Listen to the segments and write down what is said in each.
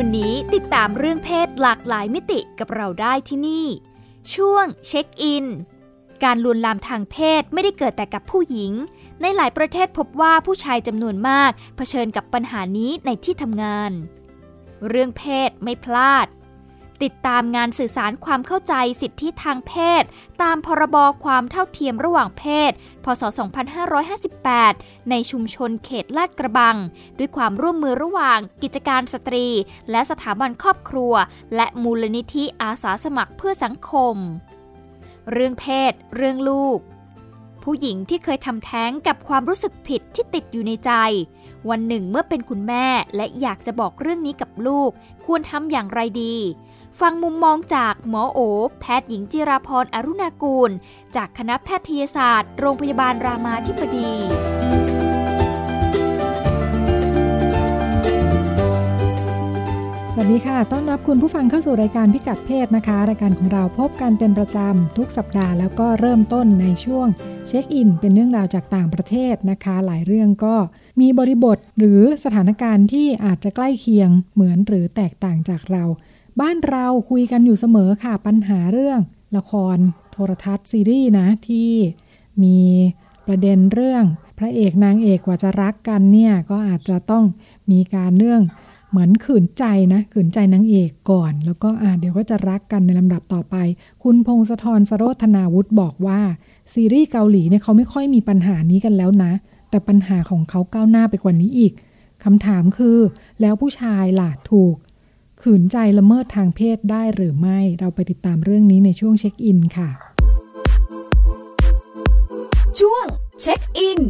วันนี้ติดตามเรื่องเพศหลากหลายมิติกับเราได้ที่นี่ ช่วงเช็คอิน การลวนลามทางเพศไม่ได้เกิดแต่กับผู้หญิง ในหลายประเทศพบว่าผู้ชายจำนวนมาก เผชิญกับปัญหานี้ในที่ทำงาน เรื่องเพศไม่พลาด ติดตามงานสื่อสารความเข้าใจสิทธิทางเพศ ตามพรบความเท่าเทียมระหว่างเพศ พศ 2558 ในชุมชนเขตลาดกระบัง ด้วยความร่วมมือระหว่างกิจการสตรี และสถาบันครอบครัว และมูลนิธิอาสาสมัครเพื่อสังคม เรื่องเพศ เรื่องลูก ผู้หญิงที่เคยทำแท้งกับความรู้สึกผิดที่ติดอยู่ในใจวันหนึ่งเมื่อเป็นคุณแม่และอยากจะบอกเรื่องนี้กับลูก ควรทำอย่างไรดี ฟังมุมมองจากหมอโอ แพทย์หญิงจิราพรอรุณากูล จากคณะแพทยศาสตร์ โรงพยาบาลรามาธิบดี สวัสดีค่ะ ต้อนรับคุณผู้ฟังเข้าสู่รายการพิกัดเพศนะคะ รายการของเราพบกันเป็นประจำทุกสัปดาห์แล้วก็เริ่มต้นในช่วงเช็คอิน เป็นเรื่องราวจากต่างประเทศนะคะ หลายเรื่องก็มีบริบทหรือสถานการณ์ที่อาจจะใกล้เคียงเหมือนหรือแตกต่างจากเรา บ้านเราคุยกันอยู่เสมอค่ะปัญหาเรื่องละครโทรทัศน์ซีรีส์นะที่มีประเด็นเรื่องพระเอกนางเอกกว่าจะรักกันเนี่ยก็อาจจะต้องมีการเรื่องเหมือนขืนใจนะขืนใจนางเอกก่อน แล้วก็อ่าเดี๋ยวก็จะรักกันในลำดับต่อไป คุณพงศธรสโรธนาวุฒิบอกว่าซีรีส์เกาหลีเนี่ยเขาไม่ค่อยมีปัญหานี้กันแล้วนะ แต่ปัญหาของเขาก้าวหน้าไปกว่านี้อีกคำถามคือ แล้วผู้ชายล่ะถูก ขืนใจละเมิดทางเพศได้หรือไม่ เราไปติดตามเรื่องนี้ในช่วงเช็คอินค่ะ ช่วงเช็คอิน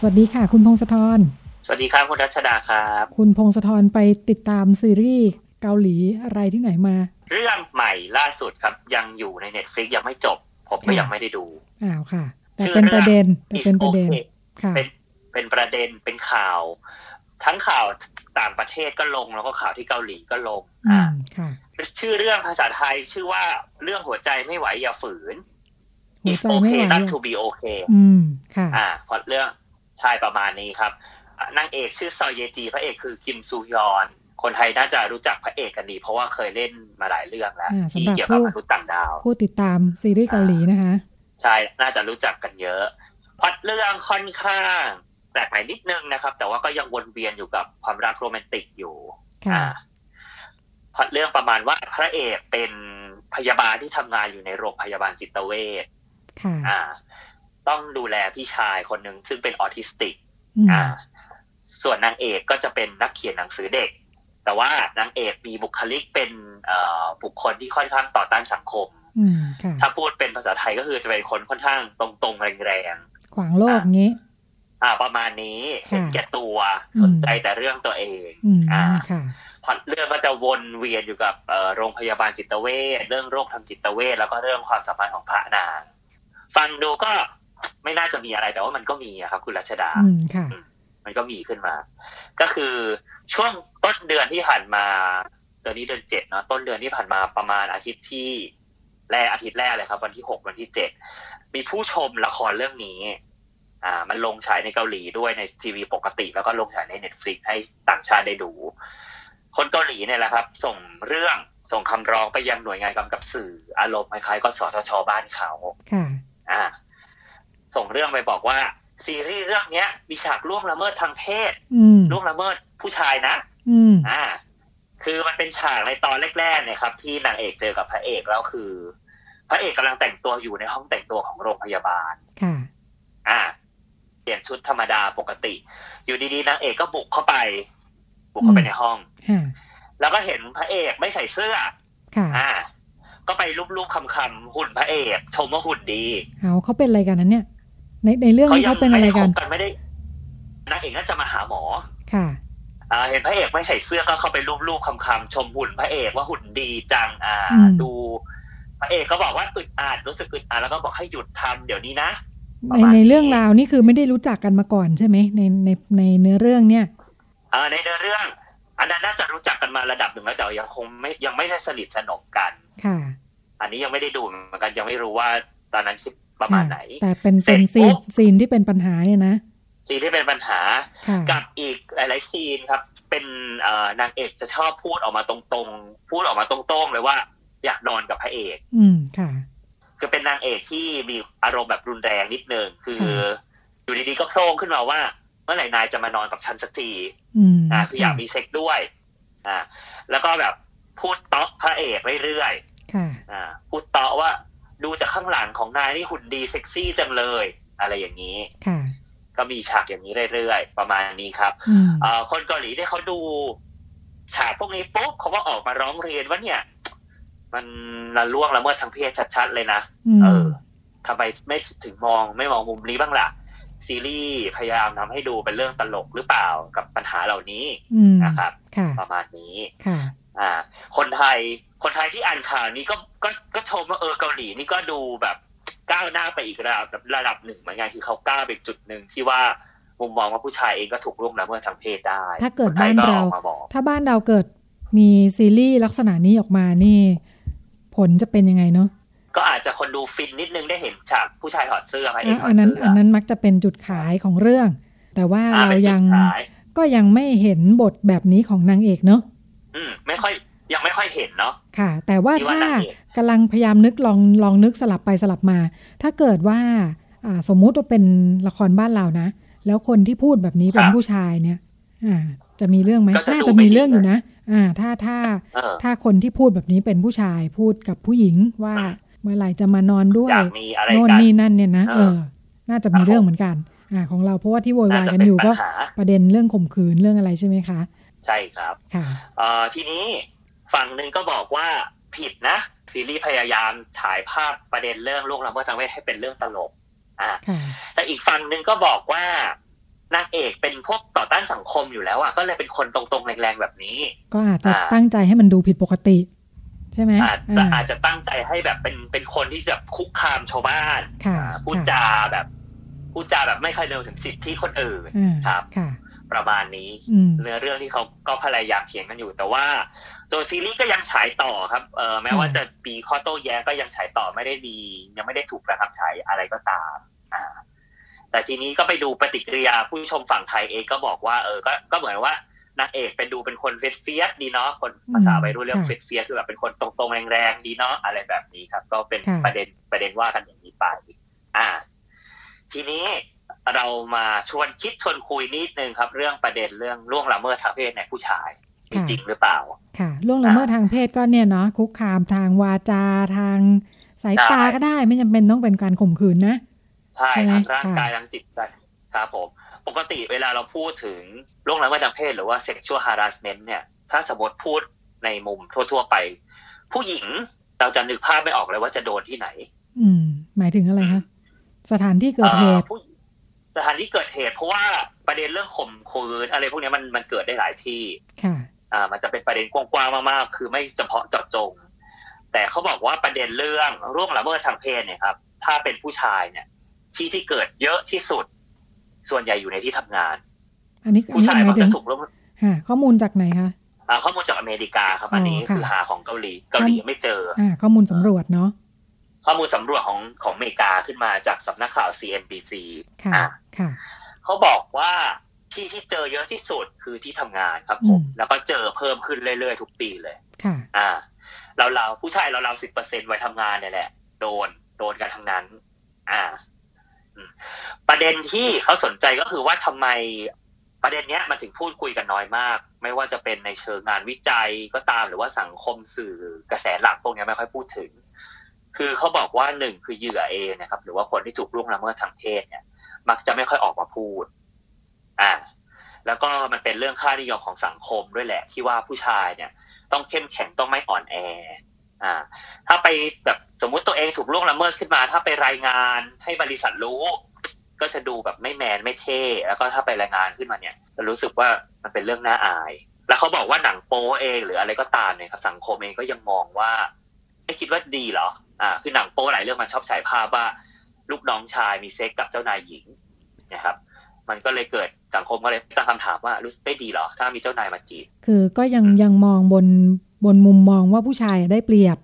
สวัสดีค่ะ คุณพงศธร สวัสดีครับ คุณรัชดาครับ คุณพงศธรไปติดตามซีรีส์เกาหลีอะไรที่ไหนมา เรื่องใหม่ล่าสุดครับ ยังอยู่ใน Netflix ยังไม่จบ ผมก็ยังไม่ได้ดู อ้าวค่ะ แต่เป็นประเด็นแต่เป็นประเด็นค่ะเป็นเป็นประเด็นเป็นข่าว ทั้งข่าวต่างประเทศก็ลงแล้วก็ข่าวที่เกาหลีก็ลงอ่าชื่อเรื่องภาษาไทยชื่อว่าเรื่องหัวใจไม่ไหวอย่าฝืน It's okay not to be okay อืมค่ะ อ่าพอเรื่องชายประมาณนี้ครับนางเอกชื่อซอยเยจี พระเอกคือกิมซูยอน คนไทยน่าจะรู้จักพระเอกกันดี เพราะว่าเคยเล่นมาหลายเรื่องแล้วที่เกี่ยวกับมนุษย์ต่างดาว ผู้ติดตามซีรีส์เกาหลีนะคะ ใช่ น่าจะรู้จักกันเยอะพอดเรื่องค่อนข้างแป ลกใหม่นิดนึงนะครับ แต่ว่าก็ยังวนเวียนอยู่กับความรักโรแมนติกอยู่อ่าพอดเรื่องประมาณว่าพระเอกเป็นพยาบาลที่ทำงานอยู่ในโรงพยาบาลจิตเวชอ่า ต้องดูแลพี่ชายคนหนึ่งซึ่งเป็นออทิสติก อ่า ส่วนนางเอกก็จะเป็นนักเขียนหนังสือเด็ก แต่ว่านางเอกมีบุคลิกเป็นบุคคลที่ค่อนข้างต่อต้านสังคมถ้าพูดเป็นภาษาไทยก็คือจะเป็นคนค่อนข้างตรงๆแรงๆขวางโลกงี้ อ่า ประมาณนี้เห็นแก่ตัวสนใจแต่เรื่องตัวเองอ่าพอเรื่องก็จะวนเวียนอยู่กับโรงพยาบาลจิตเวชเรื่องโรคทางจิตเวชแล้วก็เรื่องความสัมพันธ์ของพระนาง ฟังดูก็ไม่น่าจะมีอะไรแต่ว่ามันก็มีครับ คุณรัชดามันก็มีขึ้นมา ก็คือช่วงต้นเดือนที่ผ่านมาเดือนนี้เดือนเจ็ดเนาะต้นเดือนที่ผ่านมาประมาณอาทิตย์ที่แรกอาทิตย์แรกเลยครับ วันที่หกวันที่เจ็ดมีผู้ชมละครเรื่องนี้ อ่ามันลงฉายในเกาหลีด้วยในทีวีปกติ แล้วก็ลงฉายใน Netflix ให้ต่างชาติได้ดู คนเกาหลีเนี่ยแหละครับ ส่งเรื่องส่งคำร้องไปยังหน่วยงานกำกับสื่ออารมณ์คล้ายๆกสทชบ้านเขาค่ะอ่า ส่งเรื่องไปบอกว่า ซีรีส์เรื่องเนี้ย มีฉากล่วงละเมิดทางเพศล่วงละเมิดผู้ชายนะอืมอ่า คือมันเป็นฉากในตอนแรกๆเนี่ยครับ ที่นางเอกเจอกับพระเอกแล้วคือ พระเอกกำลังแต่งตัวอยู่ในห้องแต่งตัวของโรงพยาบาลค่ะ อ่า ลี่ยนชุดธรรมดาปกติ อยู่ดีๆนางเอกก็บุกเข้าไป บุกเข้าไปในห้องแล้วก็เห็นพระเอกไม่ใส่เสื้ออ่า ก็ไปรูปๆคำๆหุ่นพระเอก ชมว่าหุ่นดีเอาเขาเป็นอะไรกันนั้นเนี่ย ในในเรื่องนี้เขาเป็นอะไรกันกันไม่ได้นางเอกน่าจะมาหาหมอ ค่ะอ่าเห็นพระเอกไม่ใส่เสื้อก็เข้าไปรูปๆคำๆชมหุ่นพระเอกว่าหุ่นดีจัง อ่าอืมดู พระเอกก็บอกว่าอึดอัดรู้สึกอึดอัดแล้วก็บอกให้หยุดทำเดี๋ยวนี้นะป ในระมาณในนี้เรื่องราวนี่คือไม่ได้รู้จักกันมาก่อนใช่ไหมในในในเนื้อเรื่องเนี่ยอ่าในเนื้อเรื่อง อันนั้นน่าจะรู้จักกันมาระดับหนึ่งแล้วแต่ยังคงไม่ยังไม่ได้สนิทสนมกันค่ะ อันนี้ยังไม่ได้ดูเหมือนกันยังไม่รู้ว่าตอนนั้นคิดประมาณไหน แต่เป็นเป็นเสร็ซีจนปุ๊บซีนที่เป็นปัญหาเนี่ยนะซีนที่เป็นปัญหาค่ะกับอีกหลายๆซีนครับ เป็นเอ่อนางเอกจะชอบพูดออกมาตรงๆ พูดออกมาตรงๆเลยว่า อยากนอนกับพระเอก อืมค่ะ คือเป็นนางเอกที่มีอารมณ์แบบรุนแรงนิดนึงคือค่ะอยู่ดีๆก็โผล่ขึ้นมาว่าเมื่อไหร่นายจะมานอนกับฉันสักทีอืมอ่าคืออยากมีเซ็กด้วย อ่า แล้วก็แบบพูดเต๊าะพระเอกเรื่อยค่ะๆอ่า พูดเต๊าะว่าดูจากข้างหลังของนายนี่หุ่นดีเซ็กซี่จังเลย อะไรอย่างนี้ค่ะก็มีฉากอย่างนี้เรื่อยๆ ประมาณนี้ครับอืมเอ่อคนเกาหลีที่เขาดู ฉากพวกนี้ปุ๊บเขาก็ออกมาร้องเรียนว่าเนี่ย มันละล่วงละเมิดทางเพศชัดๆเลยนะมเออทำไมไม่ถึงมองไม่มองมุมนี้บ้างล่ะ ซีรีส์พยายามทำให้ดูเป็นเรื่องตลกหรือเปล่ากับปัญหาเหล่านี้อืมนะครับค่ะประมาณนี้ค่ะอ่า คนไทยคนไทยที่อ่านข่าวนี้ก็ก็ก็ชมว่าเออเกาหลีนี่ก็ดูแบบก้าวหน้าไปอีกระดับระดับหนึ่งเหมือนกันคือเขาก้าวไปจุดหนึ่งที่ว่ามุมมองว่าผู้ชายเองก็ถูกล่วงละเมิดทางเพศได้ ถ้าเกิดคนไทยบ้านเราออกมาบอกถ้าบ้านเราเกิดมีซีรีส์ลักษณะนี้ออกมานี่ ผลจะเป็นยังไงเนาะก็อาจจะคนดูฟินนิดนึงได้เห็นฉากผู้ชายถอดเสื้อพระเอกอะถออัดนนั้นเสื้ออันนั้นมักจะเป็นจุดขายของเรื่อง แต่ว่าอ่เราป็นจุดยังขายก็ยังไม่เห็นบทแบบนี้ของนางเอกเนาะอืมไม่ค่อยยังไม่ค่อยเห็นเนาะค่ะ แต่ว่าที่ว่าถ้านางเอกกำลังพยายามนึกลองลองนึกสลับไปสลับมา ถ้าเกิดว่าอ่าสมมุติว่าเป็นละครบ้านเรานะ แล้วคนที่พูดแบบนี้เป็นผู้ชายเนี่ย อ่า จะมีเรื่องไหมก็จะน่าดูจะไม่มีดีเรื่องอยู่นะนะ อ่าถ้าถ้าเออถ้าคนที่พูดแบบนี้เป็นผู้ชายพูดกับผู้หญิงว่าอืมเมื่อไหร่จะมานอนด้วยอยากมีอะไรโน่นกันนี่นั่นเนี่ยนะเอเอออ น่าจะมีเรื่องเหมือนกัน อ่า ของเราเพราะว่าที่โวยวายน่าจะกันเป็นอยู่ปัก็ญหาประเด็นเรื่องข่มขืนเรื่องอะไรใช่ไหมคะ ใช่ครับค่ะเอ่อทีนี้ฝั่งหนึ่งก็บอกว่าผิดนะซีรีส์พยายามฉายภาพประเด็นเรื่องล่วงละเมิดทางเพศให้เป็นเรื่องตลก อ่าค่ะแต่อีกฝั่งหนึ่งก็บอกว่า นางเอกเป็นพวกต่อต้านสังคมอยู่แล้วอะก็เลยเป็นคนตรงๆ แรงๆแบบนี้ ก็อาจจะอ่าตั้งใจให้มันดูผิดปกติ ใช่ไหมอาจจะอ่าอาจจะตั้งใจให้แบบเป็นเป็นคนที่แบบคุกคามชาวบ้านค่ะอ่าพูดค่ะจาแบบพูดจาแบบไม่เคยเดินถึงสิทธิคนอื่นอ่าครับค่ะประมาณนี้อืมเนื้อเรื่องที่เขาก็พยายามเถียงกันอยู่ แต่ว่าตัวซีรีส์ก็ยังฉายต่อครับเออแม้ว่าค่ะจะมีข้อโต้แย้งก็ยังฉายต่อไม่ได้มียังไม่ได้ถูกระงับฉายอะไรก็ตามอ่า แต่ทีนี้ก็ไปดูปฏิกิริยาผู้ชมฝั่งไทยเองก็บอกว่าเออก็ก็เหมือนว่านางเอกเป็นดูเป็นคน fierce fierce ดีเนาะคนภาษาวัยรุ่นเรียก fierce fierce คือแบบเป็นคนตรงๆแรงๆดีเนาะอะไรแบบนี้ครับ ก็เป็นประเด็นประเด็นว่ากันอย่างนี้ไปอ่า ทีนี้เรามาชวนคิดชวนคุยนิดนึงครับ เรื่องประเด็นเรื่องล่วงละเมิดทางเพศในผู้ชายมีจริงหรือเปล่า ค่ะล่วงละเมิดทางเพศก็เนี่ยเนาะคุกคามทางวาจาทางสายตาใช่ก็ได้ไม่จำเป็นต้องเป็นการข่มขืนนะ ใช่ใช่ไหมทั้งร่างค่ะกายทั้งจิตใจครับผมปกติเวลาเราพูดถึงล่วงละเมิดทางเพศหรือว่า sexual harassment เนี่ย ถ้าสมมติพูดในมุมทั่ว ๆ ไป ผู้หญิงเราจะนึกภาพไม่ออกเลยว่าจะโดนที่ไหน อืม หมายถึงอะไรคะสถานที่เกิดเหตุอ่อผู้สถานที่เกิดเหตุ เพราะว่าประเด็นเรื่องข่มขืนอะไรพวกเนี้ยมันมันเกิดได้หลายที่ค่ะอ่า มันจะเป็นประเด็นกว้างๆมากๆ คือไม่เฉพาะเจาะจง แต่เขาบอกว่าประเด็นเรื่องร่วงละเมิดทางเพศเนี่ยครับ ถ้าเป็นผู้ชายเนี่ย ที่ที่เกิดเยอะที่สุด ส่วนใหญ่อยู่ในที่ทำงาน อันนี้อันผู้นี้ชายหมัมากยถึจะงถูกล่วงฮะข้อมูลจากไหนคะอ่าข้อมูลจากอเมริกาครับอันนี้อ๋อค่ะคือหาของเกาหลีเกาหลีไม่เจออ่าข้อมูลสำรวจเนาะข้อมูลสำรวจของของอเมริกาขึ้นมาจากสำนักข่าว CNBC ค่ะอ่าค่ะเขาบอกว่าที่ที่เจอเยอะที่สุดคือที่ทำงานครับผมอืมแล้วก็เจอเพิ่มขึ้นเรื่อยๆ ทุกปีเลย ค่ะ อ่า เราเราๆผู้ชายเราเราสิบเปอร์เซ็นไว้ทำงานเนี่ยแหละ โดนโดนกันทั้งนั้น อ่าอืม ประเด็นที่เขาสนใจก็คือว่าทำไมประเด็นเนี้ยมันถึงพูดคุยกันน้อยมาก ไม่ว่าจะเป็นในเชิงงานวิจัยก็ตามหรือว่าสังคมสื่อกระแสหลักพวกนี้ไม่ค่อยพูดถึง คือเขาบอกว่าหนึ่งคือเหยื่อเองนะครับ หรือว่าคนที่ถูกล่วงละเมิดทางเพศเนี่ย มักจะไม่ค่อยออกมาพูด อ่า แล้วก็มันเป็นเรื่องค่านิยมของสังคมด้วยแหละ ที่ว่าผู้ชายเนี่ย ต้องเข้มแข็งต้องไม่อ่อนแอ อ่า ถ้าไปแบบสมมุติตัวเองถูกล่วงละเมิดขึ้นมา ถ้าไปรายงานให้บริษัทรู้ ก็จะดูแบบไม่แมนไม่เท่แล้วก็ถ้าไปรายงานขึ้นมาเนี่ยรู้สึกว่ามันเป็นเรื่องน่าอาย แล้วเขาบอกว่าหนังโป๊เองหรืออะไรก็ตามเนี่ยครับสังคมเองก็ยังมองว่าไม่คิดว่าดีเหรอ อ่า คือหนังโป๊หลายเรื่องมันชอบฉายภาพว่า ลูกน้องชายมีเซ็กกับเจ้านายหญิงนะครับมันก็เลยเกิดสังคมก็เลยตั้งคำถามว่ารู้สึกไม่ดีเหรอ ถ้ามีเจ้านายมาจีบคือก็ยังยังมองบน บนมุมมองว่าผู้ชายได้เปรียบ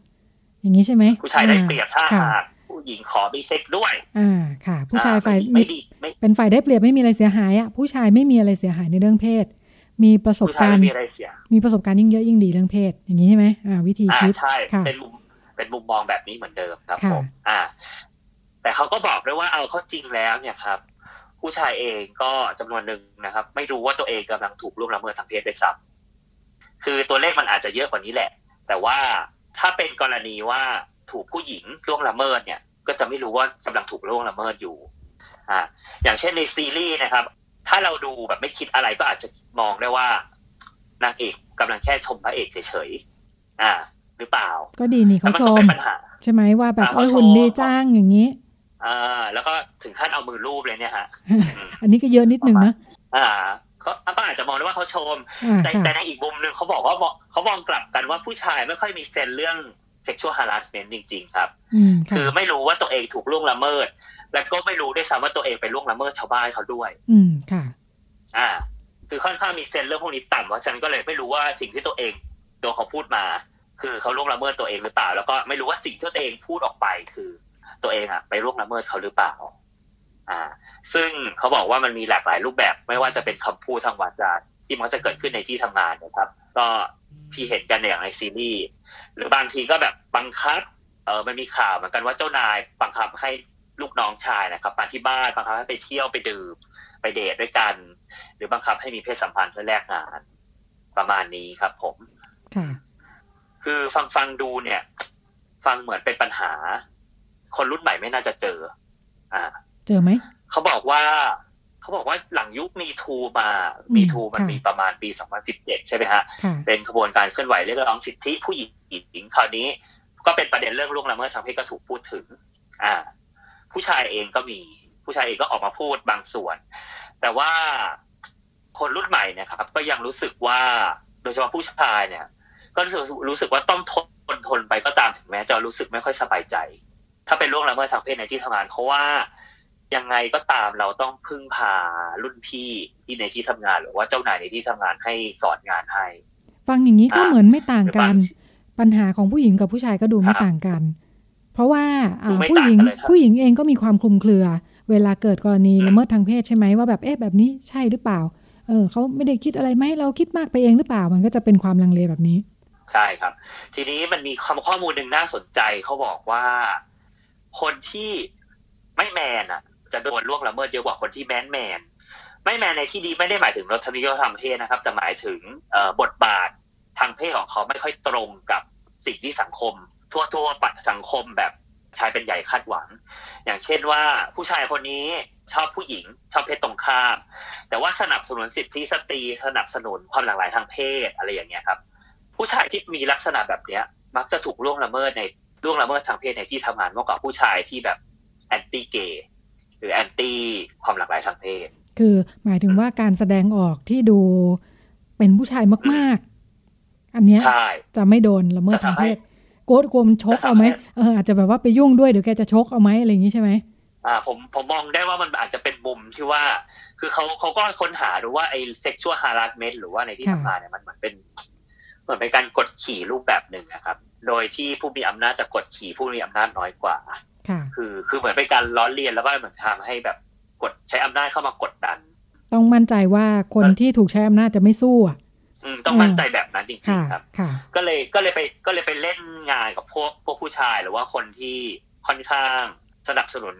อย่างนี้ใช่ไหมผู้ชายได้เปรียบถ้าค่ะหากผู้หญิงขอมีเซ็กด้วย อ่าค่ะ ผู้ชายอ่ฝ่ายไม่ดีไม่เป็นฝ่ายได้เปรียบไม่มีอะไรเสียหายอะผู้ชายไม่มีอะไรเสียหายในเรื่องเพศ มีประสบผู้ชายการไม่ณ์มีอะไรเสียมีประสบการณ์ยิ่งเยอะยิ่งดีเรื่องเพศ อย่างนี้ใช่ไหมอ่า วิธีอ่าคิดใช่ค่ะเป็นมุมเป็นมุมมองแบบนี้เหมือนเดิมครับค่ะผมอ่า แต่เขาก็บอกด้วยว่าเอาเข้าจริงแล้วเนี่ยครับ ผู้ชายเองก็จำนวนหนึ่งนะครับ ไม่รู้ว่าตัวเองกำลังถูกล่วงละเมิดทางเพศด้วยซ้ำ คือตัวเลขมันอาจจะเยอะกว่านี้แหละ แต่ว่าถ้าเป็นกรณีว่าถูกผู้หญิงล่วงละเมิดเนี่ย ก็จะไม่รู้ว่ากำลังถูกล่วงละเมิดอยู่อ่าอย่างเช่นในซีรีส์นะครับ ถ้าเราดูแบบไม่คิดอะไรก็อาจจะมองได้ว่านางเอกกำลังแค่ชมพระเอกเฉยๆอ่า หรือเปล่า ก็ดีนี่เขาแล้วมันชก็มเป็นปัญหาใช่ไหมว่าแบบอ่าเออเขาชมหุ่นดีจ้างอย่างนี้อ่าแล้วก็ถึงขั้นเอามือรูปเลยเนี่ยฮะ อันนี้ก็เยอะนิดนึงนะอ่าเขา ก็อาจจะมองได้ว่าเขาชมอ่าแต่ค่ะแต่ในอีกมุมหนึ่งเขาบอกว่าเขามองกลับกันว่าผู้ชายไม่ค่อยมีเซนเรื่อง sexual harassment จริง ๆ ครับอืมคืค่ะอไม่รู้ว่าตัวเองถูกล่วงละเมิด แล้วก็ไม่รู้ด้วยซ้ำว่าตัวเองไปล่วงละเมิดชาวบ้านเขาด้วย อืมค่ะ อ่า คือค่อนข้างมีเซนเรื่องพวกนี้ต่ำเพราะฉะนันก็เลยไม่รู้ว่าสิ่งที่ตัวเองตัวเขาพูดมา คือเขาล่วงละเมิดตัวเองหรือเปล่า แล้วก็ไม่รู้ว่าสิ่งที่ตัวเองพูดออกไปคือ ตัวเองอะไปล่วงละเมิดเขาหรือเปล่า อ่า ซึ่งเขาบอกว่ามันมีหลากหลายรูปแบบ ไม่ว่าจะเป็นคำพูดทางวาจาที่มันจะเกิดขึ้นในที่ทำงานนะครับ ก็ที่เห็นกันอย่างในซีรีส์หรือบางทีก็แบบบังคับเออมันมีข่าวเหมือนกันว่าเจ้านายบังคับให้ลูกน้องชายนะครับมาที่บ้านบังคับให้ไปเที่ยวไปดื่มไปเดทด้วยกัน หรือบังคับให้มีเพศสัมพันธ์เพื่อแลกงานประมาณนี้ครับ ผมค่ะคือฟังฟังดูเนี่ย ฟังเหมือนเป็นปัญหา คนรุ่นใหม่ไม่น่าจะเจอ อ่า เจอไหมเขาบอกว่าเขาบอกว่าหลังยุคมีทูมาอืมมีทูมันค่ะมีประมาณปี 2017 ใช่ไหมฮะค่ะเป็นขบวนการเคลื่อนไหวเรียกร้องสิทธิผู้หญิงหญิงคราวนี้ ก็เป็นประเด็นเรื่องล่วงละเมิดทางเพศก็ถูกพูดถึง อ่า ผู้ชายเองก็มีผู้ชายเองก็ออกมาพูดบางส่วน แต่ว่าคนรุ่นใหม่เนะครับ ก็ยังรู้สึกว่าโดยเฉพาะผู้ชายเนี่ย ก็รู้สึกรู้สึกว่าต้องทนทนไปก็ตามถึงแม้จะรู้สึกไม่ค่อยสบายใจ ถ้าเป็นล่วงละเมิดทางเพศในที่ทำงานเพราะว่า ยังไงก็ตามเราต้องพึ่งพารุ่นพี่ที่ในที่ทำงาน หรือว่าเจ้านายในที่ทำงานให้สอนงานให้ ฟังอย่างนี้ก็อ่าเหมือนไม่ต่างกันหรือบางปัญหาของผู้หญิงกับผู้ชายก็ดูไม่ครับต่างกัน เพราะว่าอ่าดูไม่ผู้หญิงต่างกันเลยครับผู้หญิงเองก็มีความคลุมเครือ เวลาเกิดกรณีอืมละเมิดทางเพศใช่ไหมว่าแบบเอ๊ะแบบนี้ใช่หรือเปล่า เออเขาไม่ได้คิดอะไรไหมเราคิดมากไปเองหรือเปล่ามันก็จะเป็นความลังเลแบบนี้ ใช่ครับ ทีนี้มันมีข้อข้อมูลหนึ่งน่าสนใจเขาบอกว่า คนที่ไม่แมนอะ จะโดนล่วงละเมิดเยอะกว่าคนที่แมนแมนไม่แมนในที่ดีไม่ได้หมายถึงรสนิยมทางเพศนะครับ แต่หมายถึงบทบาททางเพศของเขาไม่ค่อยตรงกับสิ่งที่สังคม ทั่วทั่วๆไปสังคมแบบชายเป็นใหญ่คาดหวัง อย่างเช่นว่าผู้ชายคนนี้ชอบผู้หญิง ชอบเพศตรงข้าม แต่ว่าสนับสนุนสิทธิสตรีสนับสนุนความหลากหลายทางเพศอะไรอย่างเงี้ยครับ ผู้ชายที่มีลักษณะแบบเนี้ย มักจะถูกล่วงละเมิดในล่วงละเมิดทางเพศในที่ทำงานมากกว่าผู้ชายที่แบบ anti เกย์ หรือ anti ความหลากหลายทางเพศ คือหมายถึงว่าการแสดงออกที่ดูเป็นผู้ชายมาก ๆ อันเนี้ยใช่จะไม่โดนละเมิดทางเพศโกดกลัวมันชกจะทำให้เอาไหมเอออาจจะแบบว่าไปยุ่งด้วยเดี๋ยวแกจะชกเอาไหมอะไรอย่างนี้ใช่ไหมอ่าผมผมมองได้ว่ามันอาจจะเป็นมุมที่ว่า คือเขาเขาก็ค้นหาดูว่าไอ้ sexual harassment หรือว่าในที่ค่ะทำงานเนี่ยมันเหมือนเป็นเหมือนเป็นการกดขี่รูปแบบหนึ่งนะครับ โดยที่ผู้มีอำนาจจะกดขี่ผู้มีอำนาจน้อยกว่า ค่ะคือคือเหมือนเป็นการล้อเลียนแล้วก็เหมือนทำให้แบบกดใช้อำนาจเข้ามากดดัน ต้องมั่นใจว่าคนที่ถูกใช้อำนาจจะไม่สู้อะอืมต้องมั่นใจแบบนั้นจริค่ะงๆครับค่ะก็เลยก็เลยไปก็เลยไปเล่นงานกับพวกพวกผู้ชายหรือว่าคนที่ค่อนข้างสนับสนุน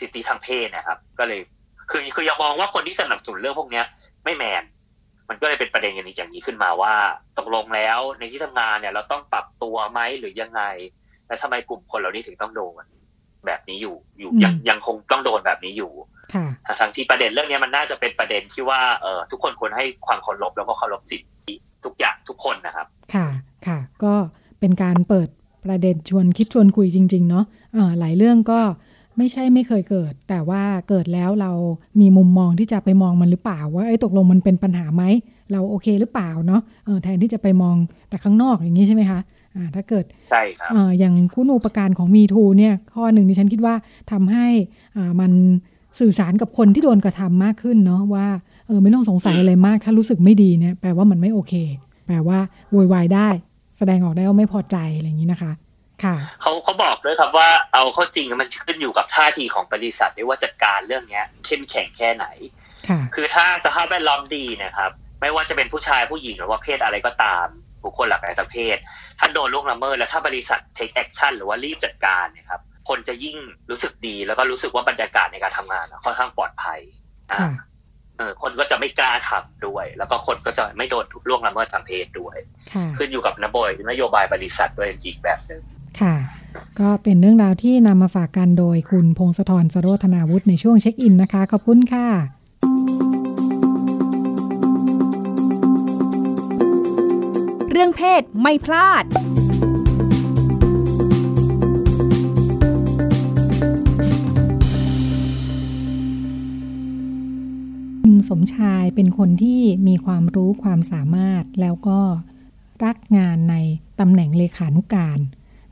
สิทธิทางเพศนะครับ ก็เลยคือคืออย่ามองว่าคนที่สนับสนุนเรื่องพวกเนี้ย ไม่แมน มันก็เลยเป็นประเด็นอย่างนี้อย่างนี้ขึ้นมาว่าตกลงแล้วในที่ทำงานเนี่ย เราต้องปรับตัวไหมหรือยังไง และทำไมกลุ่มคนเหล่านี้ถึงต้องโดน แบบนี้อยู่อยู่ยังอืมยังคงต้องโดนแบบนี้อยู่ค่ะทั้งที่ประเด็นเรื่องนี้มันน่าจะเป็นประเด็นที่ว่าเออทุกคนควรให้ความเคารพแล้วก็เคารพสิทธิทุกอย่างทุกคนนะครับ ค่ะค่ะ ก็เป็นการเปิดประเด็นชวนคิดชวนคุยจริง ๆ เนาะอ่าหลายเรื่องก็ไม่ใช่ไม่เคยเกิด แต่ว่าเกิดแล้วเรามีมุมมองที่จะไปมองมันหรือเปล่า ว่าไอ้ตกลงมันเป็นปัญหาไหมเราโอเคหรือเปล่าเนาะเออแทนที่จะไปมองแต่ข้างนอกอย่างนี้ใช่ไหมคะอ่า ถ้าเกิดใช่ครับอ่าอย่างคุณอุปการของมีทูเนี่ยข้อหนึ่งที่ฉันคิดว่าทำให้อ่ามันสื่อสารกับคนที่โดนกระทำมากขึ้นเนาะว่าเออไม่ต้องสงสัยอะไรมาก ถ้ารู้สึกไม่ดีเนี่ยแปลว่ามันไม่โอเค แปลว่าโวยวายได้ แสดงออกได้ว่าไม่พอใจอะไรอย่างนี้นะคะ ค่ะเขาเขาบอกด้วยครับว่าเอาเข้าจริงมันขึ้นอยู่กับท่าทีของบริษัทด้วยว่าจัดการเรื่องเนี้ยเข้มแข็งแค่ไหนค่ะ คือถ้าสภาพแวดล้อมดีนะครับ ไม่ว่าจะเป็นผู้ชายผู้หญิงหรือว่าเพศอะไรก็ตาม บุคคลหลากหลายเพศถ้าโดนล่วงละเมิดแล้วถ้าบริษัท take action หรือว่ารีบจัดการนะครับคนจะยิ่งรู้สึกดีแล้วก็รู้สึกว่าบรรยากาศในการทำงานค่อนข้างปลอดภัยอ่าเออคนก็จะไม่กล้าทำด้วย แล้วก็คนก็จะไม่โดนล่วงละเมิดทางเพศด้วย ขึ้นอยู่กับนโยบายนโยบายบริษัทด้วยอีกแบบหนึ่งค่ะ ก็เป็นเรื่องราวที่นำมาฝากกันโดยคุณพงศธรสโรธนาวุฒิในช่วงเช็คอินนะคะ ขอบคุณค่ะ รื่องเพศไม่พลาด สมชายเป็นคนที่มีความรู้ความสามารถแล้วก็รักงานในตำแหน่งเลขานุการ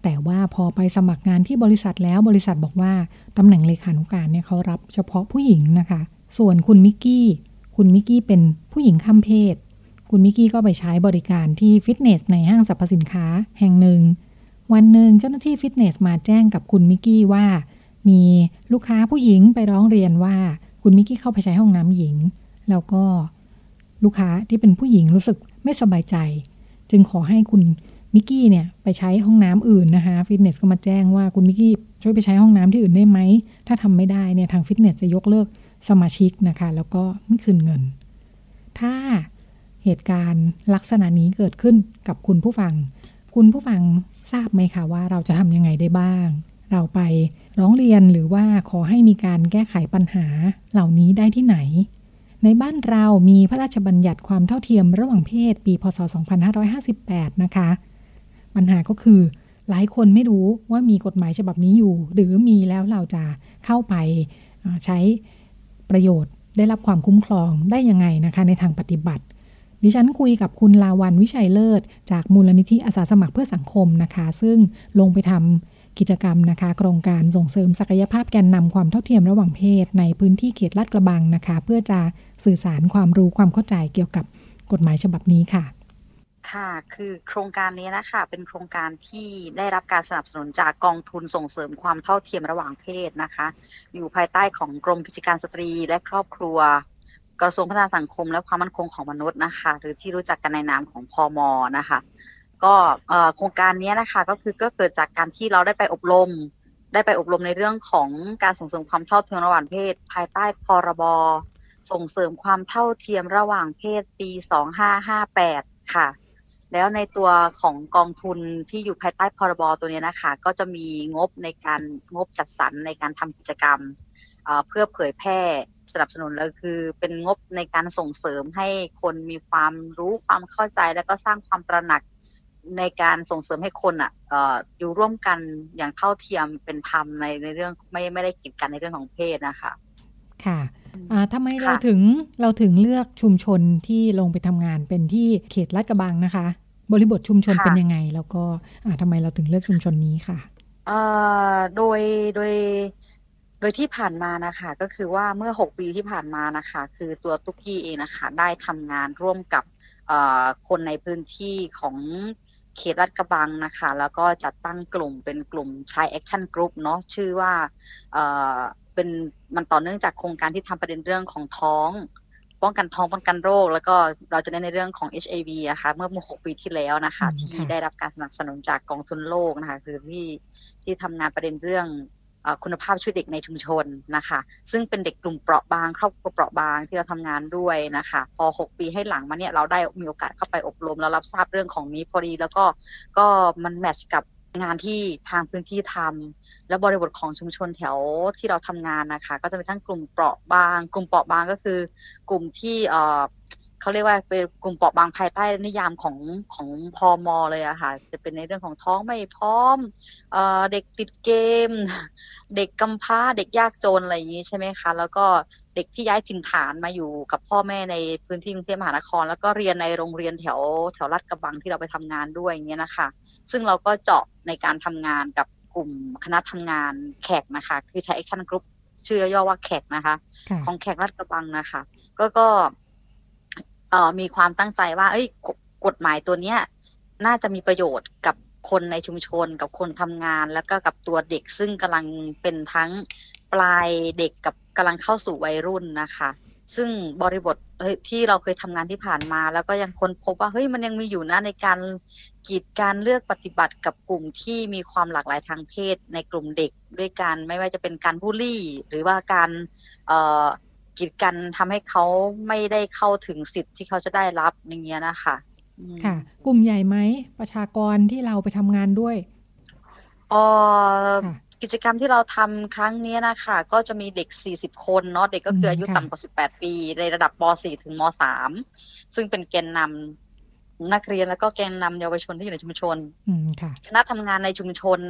แต่ว่าพอไปสมัครงานที่บริษัทแล้วบริษัทบอกว่าตำแหน่งเลขานุการเนี่ยเขารับเฉพาะผู้หญิงนะคะ ส่วนคุณมิกกี้ คุณมิกกี้เป็นผู้หญิงข้ามเพศ คุณมิกกี้ก็ไปใช้บริการที่ฟิตเนสในห้างสรรพสินค้าแห่งหนึ่ง วันหนึ่งเจ้าหน้าที่ฟิตเนสมาแจ้งกับคุณมิกกี้ว่า มีลูกค้าผู้หญิงไปร้องเรียนว่าคุณมิกกี้เข้าไปใช้ห้องน้ำหญิง แล้วก็ลูกค้าที่เป็นผู้หญิงรู้สึกไม่สบายใจ จึงขอให้คุณมิกกี้เนี่ยไปใช้ห้องน้ำอื่นนะคะฟิตเนสก็มาแจ้งว่าคุณมิกกี้ช่วยไปใช้ห้องน้ำที่อื่นได้ไหม ถ้าทำไม่ได้เนี่ยทางฟิตเนสจะยกเลิกสมาชิกนะคะ แล้วก็ไม่คืนเงิน ถ้า เหตุการณ์ลักษณะนี้เกิดขึ้นกับคุณผู้ฟัง คุณผู้ฟังทราบไหมคะว่าเราจะทำยังไงได้บ้าง เราไปร้องเรียนหรือว่าขอให้มีการแก้ไขปัญหาเหล่านี้ได้ที่ไหน ในบ้านเรามีพระราชบัญญัติความเท่าเทียมระหว่างเพศ ปีพศ 2558 นะคะ ปัญหาก็คือหลายคนไม่รู้ว่ามีกฎหมายฉบับนี้อยู่ หรือมีแล้วเราจะเข้าไปใช้ประโยชน์ได้รับความคุ้มครองได้ยังไงนะคะ ในทางปฏิบัติ ดิฉันคุยกับคุณลาวันวิชัยเลิศ จากมูลนิธิอาสาสมัครเพื่อสังคมนะคะ ซึ่งลงไปทำกิจกรรมนะคะ โครงการส่งเสริมศักยภาพแกนนำความเท่าเทียมระหว่างเพศ ในพื้นที่เขตลาดกระบังนะคะ เพื่อจะสื่อสารความรู้ความเข้าใจเกี่ยวกับกฎหมายฉบับนี้ค่ะค่ะ คือโครงการนี้นะคะ เป็นโครงการที่ได้รับการสนับสนุนจากกองทุนส่งเสริมความเท่าเทียมระหว่างเพศนะคะ อยู่ภายใต้ของกรมกิจการสตรีและครอบครัว กระทรวงพัฒนาสังคมและความมั่นคงของมนุษย์นะคะ หรือที่รู้จักกันในนามของพอมนะคะ ก็โครงการนี้นะคะก็คือก็เกิดจากการที่เราได้ไปอบรม ได้ไปอบรมในเรื่องของการส่งเสริมความเท่าเทียมระหว่างเพศ ภายใต้พรบส่งเสริมความเท่าเทียมระหว่างเพศปี 2558 ค่ะ แล้วในตัวของกองทุนที่อยู่ภายใต้พรบตัวนี้นะคะ ก็จะมีงบในการงบจัดสรรในการทำกิจกรรมเพื่อเผยแพร่ สนับสนุนแล้วคือ เป็นงบในการส่งเสริมให้คนมีความรู้ความเข้าใจและก็สร้างความตระหนักในการส่งเสริมให้คนอะอยู่ร่วมกันอย่างเท่าเทียมเป็นธรรมในในเรื่องไม่ไม่ได้กีดกันในเรื่องของเพศนะคะ ค่ะทำไมเราถึงเราถึงเลือกชุมชนที่ลงไปทำงานเป็นที่เขตลาดกระบังนะคะ บริบทชุมชนเป็นยังไง แล้วก็ทำไมเราถึงเลือกชุมชนนี้ค่ะโดยโดย โดยที่ผ่านมานะคะ ก็คือว่าเมื่อ 6 ปีที่ผ่านมานะคะ คือตัวตุ๊กกี้เองนะคะ ได้ทำงานร่วมกับคนในพื้นที่ของเขตลาดกระบังนะคะ แล้วก็จัดตั้งกลุ่มเป็นกลุ่ม Child Action Group เนาะชื่อว่าเป็นมันต่อเนื่องจากโครงการที่ทำประเด็นเรื่องของท้องป้องกันท้องป้องกันโรค แล้วก็เราจะเน้นในเรื่องของ HIV นะคะ เมื่อเมื่อหกปีที่แล้วนะคะ ที่ได้รับการสนับสนุนจากกองทุนโลกนะคะ คือที่ที่ทำงานประเด็นเรื่อง คุณภาพช่วยเด็กในชุมชนนะคะ ซึ่งเป็นเด็กกลุ่มเปราะบาง ครอบครัวเปราะบางที่เราทำงานด้วยนะคะ พอ 6 ปีให้หลังมาเนี่ยเราได้มีโอกาสเข้าไปอบรมแล้วรับทราบเรื่องของนี้พอดีแล้วก็ก็มันแมทช์กับงานที่ทางพื้นที่ทำและบริบทของชุมชนแถวที่เราทำงานนะคะ ก็จะมีทั้งกลุ่มเปราะบาง กลุ่มเปราะบางก็คือ กลุ่มที่เอ่อ เขาเรียกว่าเป็นกลุ่มเปราะบางภายใต้นิยามของของพอมอเลยอะค่ะ จะเป็นในเรื่องของท้องไม่พร้อมเอ่อเด็กติดเกม เด็กกำพร้าเด็กยากจนอะไรอย่างนี้ใช่ไหมคะ แล้วก็เด็กที่ย้ายถิ่นฐานมาอยู่กับพ่อแม่ในพื้นที่กรุงเทพมหานคร แล้วก็เรียนในโรงเรียนแถวแถวลาดกระบังที่เราไปทำงานด้วยอย่างเงี้ยนะคะ ซึ่งเราก็เจาะในการทำงานกับกลุ่มคณะทำงาน CAG นะคะ คือ Child Action Group ชื่อย่อว่า CAG นะคะค่ะของ CAG ลาดกระบังนะคะ ก็ก็ เอ่อมีความตั้งใจว่า เอ้ยกฎหมายตัวเนี้ย น่าจะมีประโยชน์กับคนในชุมชนกับคนทำงาน แล้วก็กับตัวเด็กซึ่งกำลังเป็นทั้งปลายเด็กกับกำลังเข้าสู่วัยรุ่นนะคะ ซึ่งบริบทที่เราเคยทำงานที่ผ่านมา แล้วก็ยังค้นพบว่าเฮ้ยมันยังมีอยู่นะในการกีดการเลือกปฏิบัติกับกลุ่มที่มีความหลากหลายทางเพศในกลุ่มเด็กด้วยกันไม่ว่าจะเป็นการบูลลี่ หรือว่าการเกีดกันทำให้เขาไม่ได้เข้าถึงสิทธิ์ที่เขาจะได้รับอย่างเงี้ยนะคะอืมค่ะ กลุ่มใหญ่ไหมประชากรที่เราไปทำงานด้วยเอ่อค่ะกิจกรรมที่เราทำครั้งเนี้ยนะคะก็จะมีเด็ก 40 คนเนาะเด็กก็คืออายุอืมค่ะต่ำกว่า 18 ปี ในระดับป .4 ถึงม .3 ซึ่งเป็นแกนนำนักเรียนแล้วก็แกนนำเยาวชนที่อยู่ในชุมชนอืมค่ะคณะทำงานในชุมชน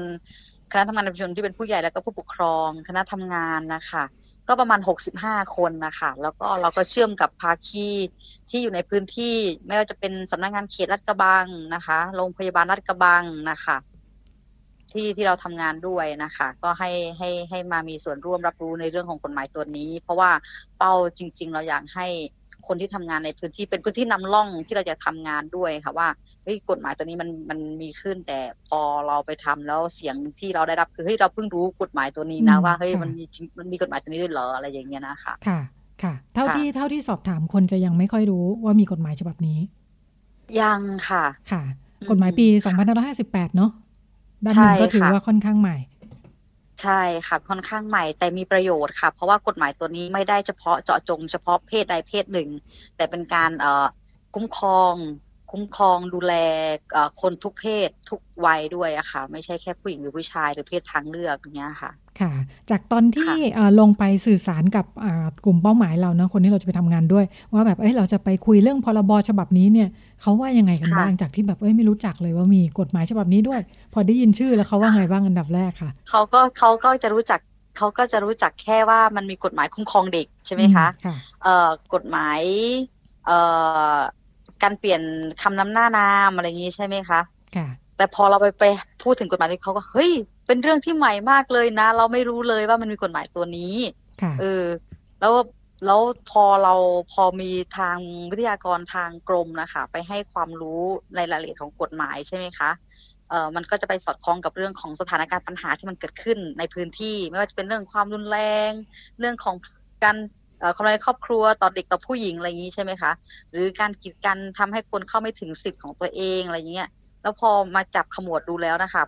คณะทำงานในชุมชนที่เป็นผู้ใหญ่แล้วก็ผู้ปกครอง คณะทำงานนะคะ ก็ประมาณ 65 คนนะคะแล้วก็เราก็เชื่อมกับภาคีที่อยู่ในพื้นที่ ไม่ว่าจะเป็นสำนักงานเขตลัดกระบังนะคะโรงพยาบาลลัดกระบังนะคะที่ที่เราทำงานด้วยนะคะ ก็ให้ให้ให้มามีส่วนร่วมรับรู้ในเรื่องของกฎหมายตัวนี้ เพราะว่าเป้าจริง ๆ เราอยากให้ คนที่ทำงานในพื้นที่เป็นพื้นที่นำร่องที่เราจะทำงานด้วยค่ะว่าเฮ้ยกฎหมายตัวนี้มันมันมีขึ้น แต่พอเราไปทำแล้วเสียงที่เราได้รับคือเฮ้ยเราเพิ่งรู้กฎหมายตัวนี้นะอืมว่าเฮ้ยค่ะมันมีจริงมันมีกฎหมายตัวนี้ด้วยเหรออะไรอย่างเงี้ยนะคะค่ะค่ะ เท่าค่ะที่เท่าที่สอบถามคนจะยังไม่ค่อยรู้ว่ามีกฎหมายฉบับนี้ ยังค่ะค่ะอืมกฎหมายปีค่ะ2558 เนาะด้านหนึ่งใช่ก็ถือค่ะว่าค่อนข้างใหม่ ใช่ค่ะค่อนข้างใหม่แต่มีประโยชน์ค่ะ เพราะว่ากฎหมายตัวนี้ไม่ได้เฉพาะเจาะจงเฉพาะเพศใดเพศหนึ่ง แต่เป็นการเอ่อคุ้มครอง คุ้มครองดูแลเอ่อคนทุกเพศทุกวัยด้วยอะค่ะ ไม่ใช่แค่ผู้หญิงหรือผู้ชายหรือเพศทางเลือกอย่างเงี้ยค่ะ ค่ะ จากตอนที่ค่ะเอ่อลงไปสื่อสารกับอ่ากลุ่มเป้าหมายเราเนาะคนที่เราจะไปทำงานด้วย ว่าแบบเอ้ยเราจะไปคุยเรื่องพรบฉบับนี้เนี่ยเขาว่ายังไงกันค่ะบ้างจากที่แบบเอ้ยไม่รู้จักเลยว่ามีกฎหมายฉบับนี้ด้วย พอได้ยินชื่อแล้วเขาว่าไงบ้างอันดับแรกค่ะเขาก็เขาก็จะรู้จักเขาก็จะรู้จักแค่ว่ามันมีกฎหมายคุ้มครองเด็กใช่ไหมคะอืค่ะเอ่อกฎหมายเอ่อ การเปลี่ยนคำนำหน้านามอะไรอย่างนี้ใช่ไหมคะค่ะแต่พอเราไปไปพูดถึงกฎหมายนี้เขาก็เฮ้ย เป็นเรื่องที่ใหม่มากเลยนะ เราไม่รู้เลยว่ามันมีกฎหมายตัวนี้ค่ะเออ แล้วแล้วพอเราพอมีทางวิทยากรทางกรมนะคะ ไปให้ความรู้ในรายละเอียดของกฎหมายใช่ไหมคะเอ่อมันก็จะไปสอดคล้องกับเรื่องของสถานการณ์ปัญหาที่มันเกิดขึ้นในพื้นที่ ไม่ว่าจะเป็นเรื่องความรุนแรง เรื่องของการ เอ่อความรุนแรงในครอบครัวต่อเด็กต่อผู้หญิงอะไรอย่างนี้ใช่ไหมคะ หรือการกีดกันทำให้คนเข้าไม่ถึงสิทธิ์ของตัวเองอะไรอย่างเงี้ยแล้วพอมาจับขมวดดูแล้วนะคะ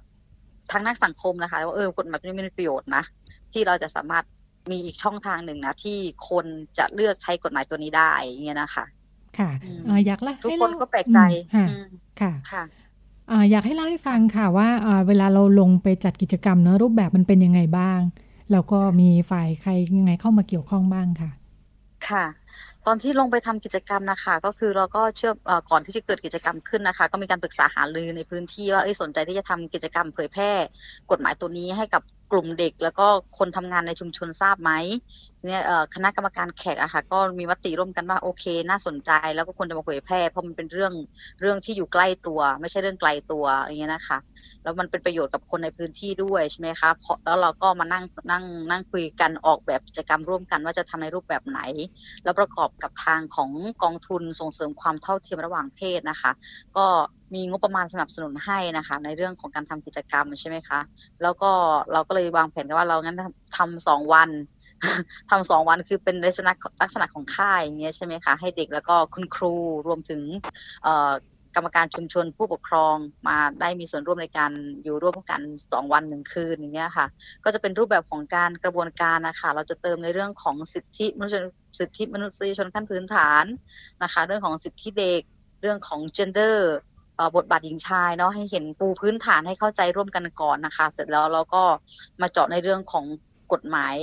ทางนักสังคมนะคะว่าเออกฎหมายตัวนี้มีประโยชน์นะที่เราจะสามารถมีอีกช่องทางหนึ่งนะที่คนจะเลือกใช้กฎหมายตัวนี้ได้อย่างเงี้ยนะคะ ค่ะอืมเอ่ออยากเล่าทุกให้คนเล่าก็แปลกใจอืมอืมค่ะค่ะอ่าอยากให้เล่าให้ฟังค่ะว่าอ่าเวลาเราลงไปจัดกิจกรรมเนอะรูปแบบมันเป็นยังไงบ้าง แล้วก็มีฝ่ายใครยังไงเข้ามาเกี่ยวข้องบ้างค่ะ ค่ะ ตอนที่ลงไปทำกิจกรรมนะคะ ก็คือเราก็เชื่อก่อนที่จะเกิดกิจกรรมขึ้นนะคะ ก็มีการปรึกษาหารือในพื้นที่ว่าเอ้ยสนใจที่จะทำกิจกรรมเผยแพร่ กฎหมายตัวนี้ให้กับ กลุ่มเด็กแล้วก็คนทำงานในชุมชนทราบไหมเนี่ยคณะกรรมการแขกอะค่ะก็มีมติร่วมกันว่าโอเค น่าสนใจแล้วก็ควรจะมาเผยแพร่เพราะมันเป็นเรื่องเรื่องที่อยู่ใกล้ตัว ไม่ใช่เรื่องไกลตัวอย่างเงี้ยนะคะ แล้วมันเป็นประโยชน์กับคนในพื้นที่ด้วยใช่ไหมคะเพราะแล้วเราก็มานั่งนั่งนั่งคุยกันออกแบบกิจกรรมร่วมกันว่าจะทำในรูปแบบไหน แล้วประกอบกับทางของกองทุนส่งเสริมความเท่าเทียมระหว่างเพศนะคะ ก็ มีงบประมาณสนับสนุนให้นะคะ ในเรื่องของการทำกิจกรรมใช่ไหมคะ แล้วก็เราก็เลยวางแผนกันว่าเรางั้นทำสองวันทำสองวันคือเป็นลักษณะลักษณะของค่ายอย่างเงี้ยใช่ไหมคะ ให้เด็กแล้วก็คุณครูรวมถึงกรรมการชุมชนผู้ปกครองมาได้มีส่วนร่วมในการอยู่ร่วมกันสองวันหนึ่งคืนอย่างเงี้ยค่ะ ก็จะเป็นรูปแบบของการกระบวนการนะคะเราจะเติมในเรื่องของสิทธิมนุษยสิทธิมนุษยชนขั้นพื้นฐานนะคะ เรื่องของสิทธิเด็กเรื่องของ gender เอ่อ บทบาทหญิงชายเนาะให้เห็นปูพื้นฐานให้เข้าใจร่วมกันก่อนนะคะ เสร็จแล้วเราก็มาเจาะในเรื่องของกฎหมาย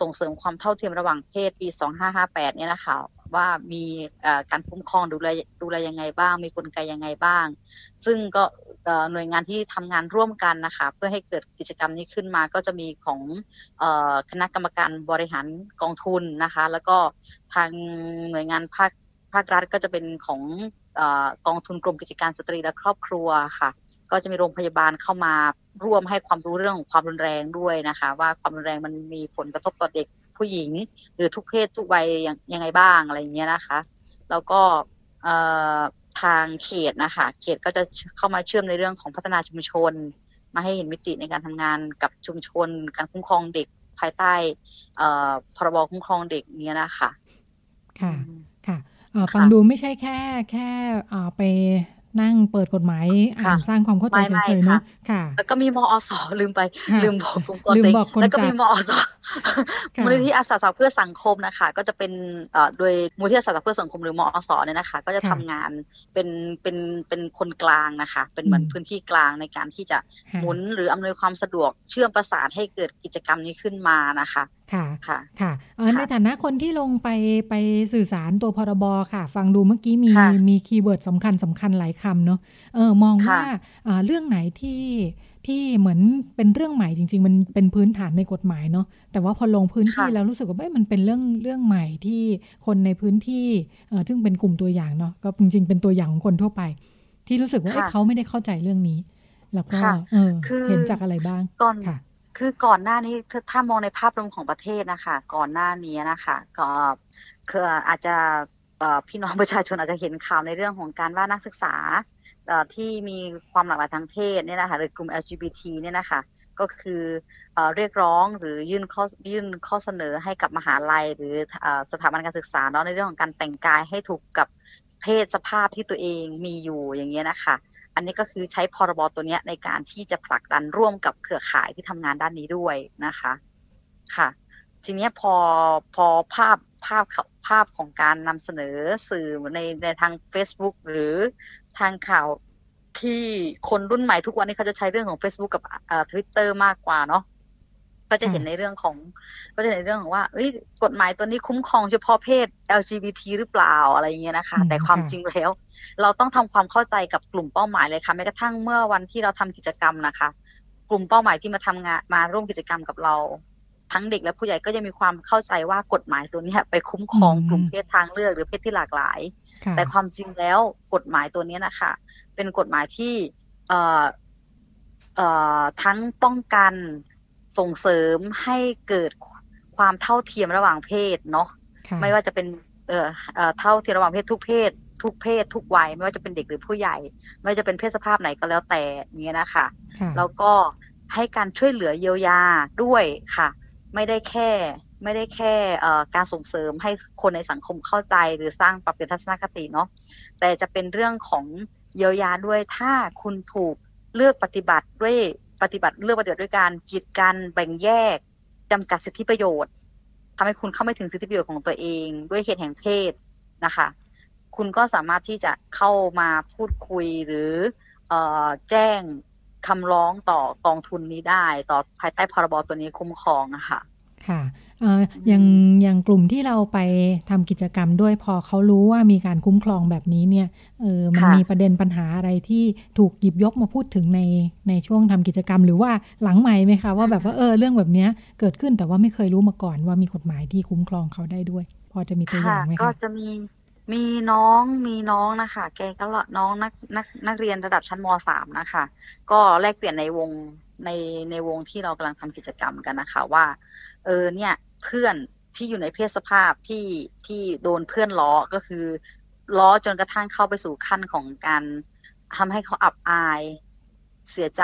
ส่งเสริมความเท่าเทียมระหว่างเพศปี 2558 เนี่ยนะคะว่ามีการคุ้มครองดูแลดูแลยังไงบ้าง มีกลไกยังไงบ้าง ซึ่งก็หน่วยงานที่ทำงานร่วมกันนะคะ เพื่อให้เกิดกิจกรรมนี้ขึ้นมาก็จะมีของคณะกรรมการบริหารกองทุนนะคะ แล้วก็ทางหน่วยงานภาคภาครัฐก็จะเป็นของ กองทุนกรมกิจการสตรีและครอบครัวค่ะ ก็จะมีโรงพยาบาลเข้ามาร่วมให้ความรู้เรื่องของความรุนแรงด้วยนะคะ ว่าความรุนแรงมันมีผลกระทบต่อเด็กผู้หญิง หรือทุกเพศทุกวัยยังยังไงบ้างอะไรอย่างเงี้ยนะคะ แล้วก็ทางเขตนะคะเขตก็จะเข้ามาเชื่อมในเรื่องของพัฒนาชุมชน มาให้เห็นมิติในการทำงานกับชุมชน การคุ้มครองเด็กภายใต้พรบคุ้มครองเด็กเนี้ยนะคะ ค่ะค่ะ ฟังดูไม่ใช่แค่แค่ไปนั่งเปิดกฎหมายอ่านสร้างความเข้าใจเฉยๆเนาะค่ะ แล้วก็มีมอสลืมไป ลืมบอกคุณปอติแล้วก็มีมอสมูลนิธิอาสาสมัครเพื่อสังคมนะคะ ก็จะเป็นโดยมูลนิธิอาสาสมัครเพื่อสังคมหรือมอสเนี่ยนะคะ ก็จะทำงานเป็นเป็นเป็นคนกลางนะคะ เป็นเหมือนพื้นที่กลางในการที่จะหมุนหรืออำนวยความสะดวกเชื่อมประสานให้เกิดกิจกรรมนี้ขึ้นมานะคะค่ะค่ะค่ะในฐานะคนที่ลงไปไปสื่อสารตัวพรบค่ะ ฟังดูเมื่อกี้มีมีคีย์เวิร์ดสำคัญสำคัญหลายคำเนาะเออมองว่าเรื่องไหนที่ที่เหมือนเป็นเรื่องใหม่จริง ๆ มันเป็นพื้นฐานในกฎหมายเนาะแต่ว่าพอลงพื้นที่แล้วรู้สึกว่ามันเป็นเรื่องเรื่องใหม่ที่คนในพื้นที่เออซึ่งเป็นกลุ่มตัวอย่างเนาะก็จริง ๆ เป็นตัวอย่างของคนทั่วไป ที่รู้สึกว่าเขาไม่ได้เข้าใจเรื่องนี้ แล้วก็เออเห็นจากอะไรบ้างก่อน คือก่อนหน้านี้ถ้ามองในภาพรวมของประเทศนะคะ ก่อนหน้านี้นะคะ ก็คืออาจจะพี่น้องประชาชนอาจจะเห็นข่าวในเรื่องของการว่านักศึกษาที่มีความหลากหลายทางเพศเนี่ยนะคะหรือกลุ่ม LGBT เนี่ยนะคะ ก็คือเรียกร้องหรือยื่นข้อยื่นข้อเสนอให้กับมหาลัย หรือสถาบันการศึกษาเนาะในเรื่องของการแต่งกายให้ถูกกับเพศสภาพที่ตัวเองมีอยู่อย่างเงี้ยนะคะ อันนี้ก็คือใช้พรบตัวนี้ในการที่จะผลักดันร่วมกับเครือข่ายที่ทำงานด้านนี้ด้วยนะคะค่ะ ทีนี้พอพอภาพภาพภาพของการนำเสนอสื่อในในทาง Facebook หรือทางข่าวที่คนรุ่นใหม่ทุกวันนี้เขาจะใช้เรื่องของ Facebook กับทวิตเตอร์มากกว่าเนาะ ก็จะเห็นในเรื่องของ ก็จะในเรื่องของว่าเอ้ยกฎหมายตัวนี้คุ้มครองเฉพาะเพศ LGBT หรือเปล่าอะไรอย่างเงี้ยนะคะ แต่ความจริงแล้ว เราต้องทำความเข้าใจกับกลุ่มเป้าหมายเลยค่ะแม้กระทั่งเมื่อวันที่เราทำกิจกรรมนะคะ กลุ่มเป้าหมายที่มาทำงานมาร่วมกิจกรรมกับเรา ทั้งเด็กและผู้ใหญ่ก็จะมีความเข้าใจว่ากฎหมายตัวนี้ไปคุ้มครองกลุ่มเพศทางเลือกหรือเพศที่หลากหลาย แต่ความจริงแล้วกฎหมายตัวนี้นะคะเป็นกฎหมายที่เอ่อเอ่อทั้งป้องกัน ส่งเสริมให้เกิดความเท่าเทียมระหว่างเพศเนาะไม่ว่าจะเป็นเอ่อเท่าเทียมระหว่างเพศทุกเพศ ทุกเพศ ทุกวัย ไม่ว่าจะเป็นเด็กหรือผู้ใหญ่ ไม่ว่าจะเป็นเพศสภาพไหนก็แล้วแต่เนี้ยนะคะ แล้วก็ให้การช่วยเหลือเยียวยาด้วยค่ะ ไม่ได้แค่ไม่ได้แค่การส่งเสริมให้คนในสังคมเข้าใจหรือสร้างปรับเปลี่ยนทัศนคติเนาะแต่จะเป็นเรื่องของเยียวยาด้วยถ้าคุณถูกเลือกปฏิบัติด้วย ปฏิบัติเลือกปฏิบัติด้วยการกีดกันแบ่งแยกจำกัดสิทธิประโยชน์ทำให้คุณเข้าไม่ถึงสิทธิประโยชน์ของตัวเอง ด้วยเหตุแห่งเพศนะคะ คุณก็สามารถที่จะเข้ามาพูดคุยหรืออแจ้งคำร้องต่อกองทุนนี้ได้ ต่อภายใต้พรบตัวนี้คุ้มครองอะค่ะ ค่ะ อย่างอย่างกลุ่มที่เราไปทำกิจกรรมด้วยพอเขารู้ว่ามีการคุ้มครองแบบนี้เนี่ยเออมันมีประเด็นปัญหาอะไรที่ถูกหยิบยกมาพูดถึงในในช่วงทำกิจกรรม หรือว่าหลังใหม่ไหมคะว่าแบบว่าเออเรื่องแบบนี้เกิดขึ้นแต่ว่าไม่เคยรู้มาก่อนว่ามีกฎหมายที่คุ้มครองเขาได้ด้วย พอจะมีตัวอย่างไหมคะก็จะมีมีน้องมีน้องนะคะ แกก็น้องนักนักนักเรียนระดับชั้นมสามนะคะ ก็แลกเปลี่ยนในวง ในในวงที่เรากำลังทำกิจกรรมกันนะคะว่า เออเนี่ยเพื่อนที่อยู่ในเพศสภาพที่ที่โดนเพื่อนล้อก็คือ ล้อจนกระทั่งเข้าไปสู่ขั้นของการทำให้เขาอับอายเสียใจ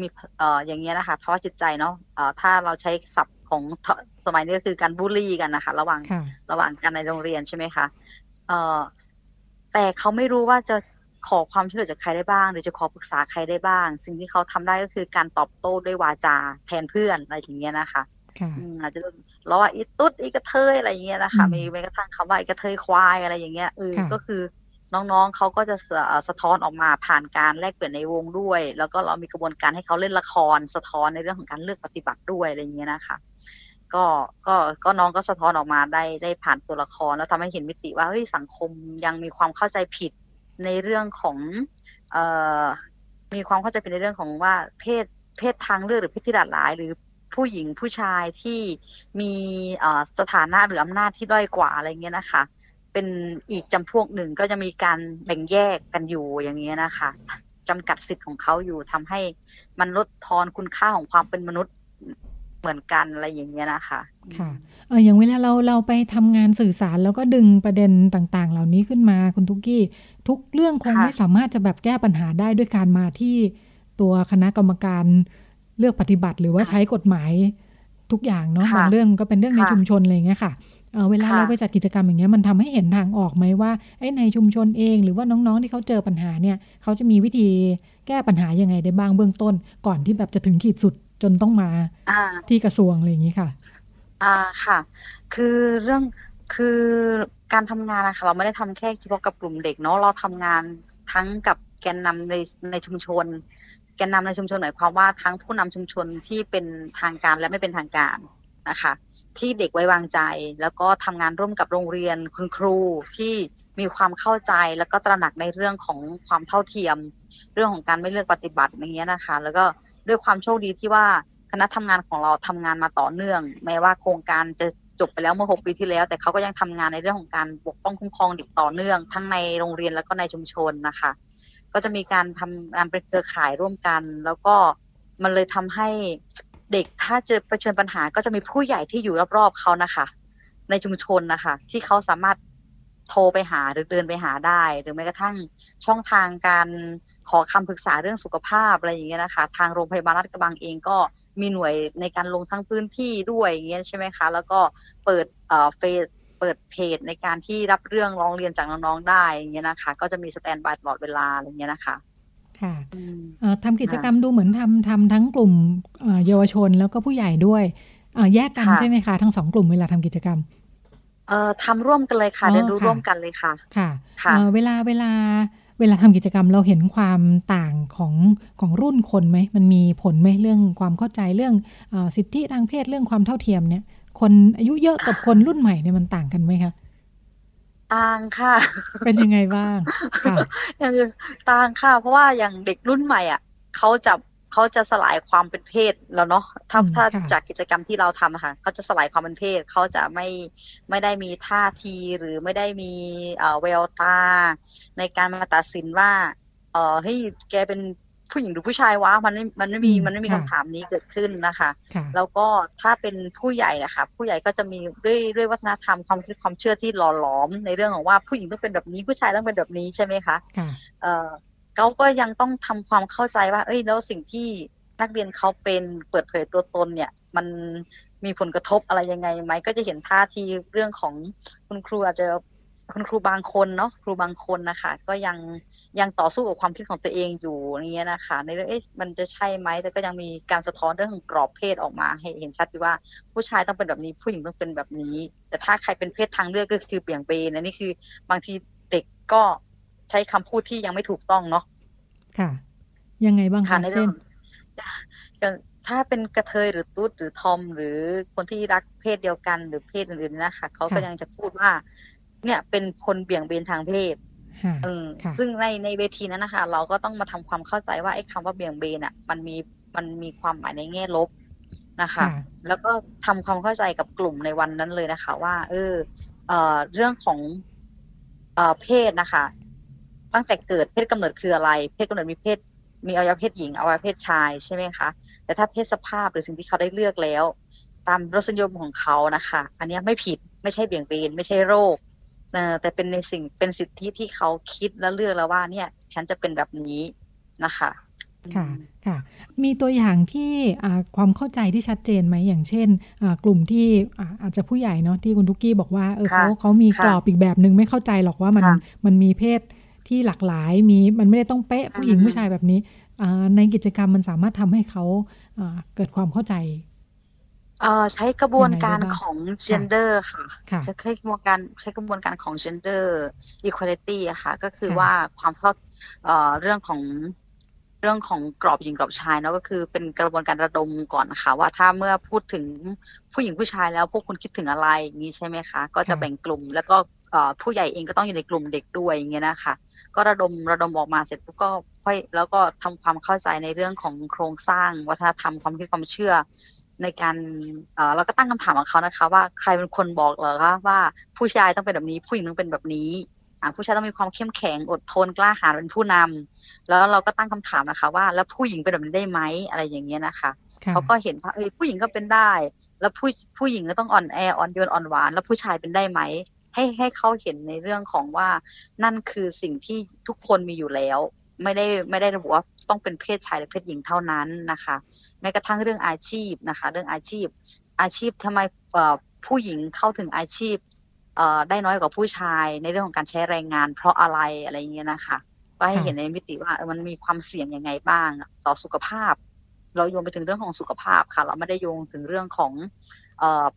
มีเอ่ออย่างเงี้ยนะคะเพราะว่าจิตใจเนาะเอ่อถ้าเราใช้ศัพท์ของสมัยนี้ก็คือการบูลลี่กันนะคะ ระหว่างระหว่างกันในโรงเรียนใช่ไหมคะเอ่อแต่เขาไม่รู้ว่าจะ ขอความช่วยเหลือจากใครได้บ้าง หรือจะขอปรึกษาใครได้บ้าง สิ่งที่เขาทำได้ก็คือการตอบโต้ด้วยวาจาแทนเพื่อนอะไรอย่างเงี้ยนะคะอาจจะล้ออีตุ๊ดอีกระเทยอะไรอย่างเงี้ยนะคะมีแม้กระทั่งคำว่าอีกระเทยควายอะไรอย่างเงี้ยเออก็คือน้องๆเขาก็จะสะท้อนออกมาผ่านการแลกเปลี่ยนในวงด้วย แล้วก็เรามีกระบวนการให้เขาเล่นละคร สะท้อนในเรื่องของการเลือกปฏิบัติด้วยอะไรอย่างเงี้ยนะคะก็ก็ก็น้องก็สะท้อนออกมาได้ได้ผ่านตัวละครแล้วทำให้เห็นมิติว่าเฮ้ยสังคมยังมีความเข้าใจผิด ในเรื่องของออมีความเข้าใจผิดในเรื่องของว่าเพศเพศทางเลือกหรือเพศที่หลากหลาย หรือผู้หญิงผู้ชายที่มีสถานะหรืออำนาจที่ด้อยกว่าอะไรเงี้ยนะคะ เป็นอีกจำพวกหนึ่งก็จะมีการแบ่งแยกกันอยู่อย่างเงี้ยนะคะจำกัดสิทธิ์ของเขาอยู่ทำให้มันลดทอนคุณค่าของความเป็นมนุษย์ เหมือนกันอะไรอย่างเงี้ยนะคะ ค่ะ เอออย่างเวลาเราเราไปทำงานสื่อสารแล้วก็ดึงประเด็นต่างๆ เหล่านี้ขึ้นมาคุณทุกกี้ ทุกเรื่องคงไม่สามารถจะแบบแก้ปัญหาได้ด้วยการมาที่ตัวคณะกรรมการเลือกปฏิบัติ หรือว่าใช้กฎหมายทุกอย่างเนาะบางเรื่องก็เป็นเรื่องในชุมชนอะไรเงี้ยค่ะเเวลาเราไปจัดกิจกรรมอย่างเงี้ยมันทำให้เห็นทางออกไหมว่าในชุมชนเองหรือว่าน้องๆที่เขาเจอปัญหาเนี่ย เขาจะมีวิธีแก้ปัญหายังไงได้บ้างเบื้องต้น ก่อนที่แบบจะถึงขีดสุด จนต้องมาที่กระทรวงอะไรอย่างนี้ค่ะ อ่าค่ะ คือเรื่องคือการทำงานนะคะเราไม่ได้ทำแค่เฉพาะกับกลุ่มเด็กเนาะเราทำงานทั้งกับแกนนำในในชุมชน แกนนำในชุมชนหมายความว่าทั้งผู้นำชุมชนที่เป็นทางการและไม่เป็นทางการนะคะ ที่เด็กไว้วางใจ แล้วก็ทำงานร่วมกับโรงเรียนคุณครูที่มีความเข้าใจแล้วก็ตระหนักในเรื่องของความเท่าเทียม เรื่องของการไม่เลือกปฏิบัติอย่างเงี้ยนะคะ แล้วก็ ด้วยความโชคดีที่ว่าคณะทำงานของเราทำงานมาต่อเนื่อง แม้ว่าโครงการจะจบไปแล้วเมื่อหกปีที่แล้ว แต่เขาก็ยังทำงานในเรื่องของการปกป้องคุ้มครองเด็กต่อเนื่อง ทั้งในโรงเรียนแล้วก็ในชุมชนนะคะ ก็จะมีการทำงานเป็นเครือข่ายร่วมกัน แล้วก็มันเลยทำให้เด็กถ้าเจอเผชิญปัญหาก็จะมีผู้ใหญ่ที่อยู่รอบๆเขานะคะ ในชุมชนนะคะ ที่เขาสามารถโทรไปหาหรือเดินไปหาได้ หรือแม้กระทั่งช่องทางการ ขอคำปรึกษาเรื่องสุขภาพอะไรอย่างเงี้ยนะคะ ทางโรงพยาบาลรัฐกระบังเองก็มีหน่วยในการลงทั้งพื้นที่ด้วยอย่างเงี้ยใช่ไหมคะ แล้วก็เปิดเอ่อเฟซเปิดเพจในการที่รับเรื่องร้องเรียนจากน้องๆได้อย่างเงี้ยนะคะ ก็จะมีสแตนบายตลอดเวลาอะไรเงี้ยนะคะค่ะทำกิจกรรมดูเหมือนทำทำทั้งกลุ่มเยาวชนแล้วก็ผู้ใหญ่ด้วยแยกกันใช่ไหมคะทั้งสองกลุ่มเวลาทำกิจกรรมเอ่อทำร่วมกันเลยค่ะเรียนรู้ร่วมกันเลยค่ะ ค่ะค่ะเวลาเวลา เวลาทำกิจกรรมเราเห็นความต่างของของรุ่นคนไหม มันมีผลไหมเรื่องความเข้าใจเรื่องอสิทธิทางเพศเรื่องความเท่าเทียมเนี่ย คนอายุเยอะกับคนรุ่นใหม่เนี่ยมันต่างกันไหมคะต่างค่ะ เป็นยังไงบ้างค่ะต่างค่ะ เพราะว่าอย่างเด็กรุ่นใหม่อะเขาจะ เขาจะสลายความเป็นเพศแล้วเนาะถ้าถ้าจากกิจกรรมที่เราทำนะคะเขาจะสลายความเป็นเพศเขาจะไม่ไม่ได้มีท่าทีหรือไม่ได้มีเอ่อเวลตา ในการมาตัดสินว่าเออเฮ้ยแกเป็นผู้หญิงหรือผู้ชายวะมันไม่มันไม่มีมันไม่มีคำถามนี้เกิดขึ้นนะคะ แล้วก็ถ้าเป็นผู้ใหญ่อะค่ะ ผู้ใหญ่ก็จะมีด้วยด้วยวัฒนธรรมความคิดความเชื่อที่หล่อหลอม ในเรื่องของว่าผู้หญิงต้องเป็นแบบนี้ผู้ชายต้องเป็นแบบนี้ใช่ไหมคะ เขาก็ยังต้องทำความเข้าใจว่า เอ้ยแล้วสิ่งที่นักเรียนเขาเป็นเปิดเผยตัวตนเนี่ย มันมีผลกระทบอะไรยังไงไหมก็จะเห็นท่าทีเรื่องของคุณครูอาจจะคุณครูบางคนเนาะครูบางคนนะคะก็ยังยังต่อสู้กับความคิดของตัวเองอยู่อย่างเงี้ยนะคะ ในเรื่องเอ๊ะมันจะใช่ไหมแต่ก็ยังมีการสะท้อนเรื่องของกรอบเพศออกมาให้เห็นชัดว่า ผู้ชายต้องเป็นแบบนี้ผู้หญิงต้องเป็นแบบนี้ แต่ถ้าใครเป็นเพศทางเลือกก็คือเปลี่ยนเบนอันนี้คือบางทีเด็กก็ ใช้คำพูดที่ยังไม่ถูกต้องเนาะค่ะ ยังไงบ้างคะเช่นถ้าเป็นกระเทยหรือตุ๊ดหรือทอม หรือคนที่รักเพศเดียวกันหรือเพศอื่นๆนะคะเขาก็ยังจะพูดว่า เนี่ยเป็นคนเบี่ยงเบนทางเพศเออซึ่งในในเวทีนั้นนะคะ เราก็ต้องมาทำความเข้าใจว่าไอ้คำว่าเบี่ยงเบนอะ มันมีมันมีความหมายในแง่ลบนะคะ แล้วก็ทำความเข้าใจกับกลุ่มในวันนั้นเลยนะคะ ว่า เออเออเรื่องของเออเพศนะคะ ตั้งแต่เกิดเพศกำเนิดคืออะไร เพศกำเนิดมีเพศมีอวัยวะเพศหญิงอวัยวะเพศชายใช่ไหมคะแต่ถ้าเพศสภาพหรือสิ่งที่เขาได้เลือกแล้ว ตามรสนิยมของเขานะคะ อันนี้ไม่ผิดไม่ใช่เบี่ยงเบนไม่ใช่โรคแต่เป็นในสิ่งเป็นสิทธิที่เขาคิดและเลือกแล้วว่าเนี่ย ฉันจะเป็นแบบนี้นะคะค่ะค่ะ มีตัวอย่างที่ความเข้าใจที่ชัดเจนไหมอย่างเช่นกลุ่มที่อาจจะผู้ใหญ่เนาะที่คุณทุกกี้บอกว่าเออเขาเขามีกรอบอีกแบบหนึ่งไม่เข้าใจหรอกว่ามันมันมีเพศ ที่หลากหลายมีมันไม่ได้ต้องเป๊ะผู้หญิงผู้ชายแบบนี้ในกิจกรรมมันสามารถทำให้เขาเกิดความเข้าใจใช้กระบวนการของ gender ค่ะใช้กระบวนการใช้กระบวนการของ gender equality อะค่ะ ก็คือว่าความเท่าเรื่องของเรื่องของกรอบหญิงกรอบชายเนาะก็คือเป็นกระบวนการระดมก่อนนะคะ ว่าถ้าเมื่อพูดถึงผู้หญิงผู้ชายแล้วพวกคุณคิดถึงอะไรอย่างนี้ใช่ไหมคะ ก็จะแบ่งกลุ่มแล้วก็ ผู้ใหญ่เองก็ต้องอยู่ในกลุ่มเด็กด้วยอย่างเงี้ยนะคะ ก็ระดมระดมออกมาเสร็จปุ๊บก็ค่อยแล้วก็ทำความเข้าใจในเรื่องของโครงสร้างวัฒนธรรมความคิดความเชื่อ ในการเอ่อเราก็ตั้งคำถามกับเขานะคะ ว่าใครเป็นคนบอกเหรอคะว่าผู้ชายต้องเป็นแบบนี้ ผู้หญิงต้องเป็นแบบนี้อ่าผู้ชายต้องมีความเข้มแข็งอดทนกล้าหาญเป็นผู้นำแล้วเราก็ตั้งคำถามนะคะ ว่าแล้วผู้หญิงเป็นแบบนี้ได้ไหมอะไรอย่างเงี้ยนะคะเขาก็เห็นว่าเอ้ยผู้หญิงก็เป็นได้ แล้วผู้ผู้หญิงก็ต้องอ่อนแออ่อนโยนอ่อนหวาน แล้วผู้ชายเป็นได้ไหม ให้ให้เขาเห็นในเรื่องของว่านั่นคือสิ่งที่ทุกคนมีอยู่แล้ว ไม่ได้ไม่ได้ระบุว่าต้องเป็นเพศชายหรือเพศหญิงเท่านั้นนะคะ แม้กระทั่งเรื่องอาชีพนะคะ เรื่องอาชีพ อาชีพทำไมผู้หญิงเข้าถึงอาชีพได้น้อยกว่าผู้ชายในเรื่องของการใช้แรงงาน เพราะอะไรอะไรเงี้ยนะคะก็ให้เห็นในมิติว่ามันมีความเสี่ยงยังไงบ้าง ต่อสุขภาพ เราโยงไปถึงเรื่องของสุขภาพค่ะ เราไม่ได้โยงถึงเรื่องของ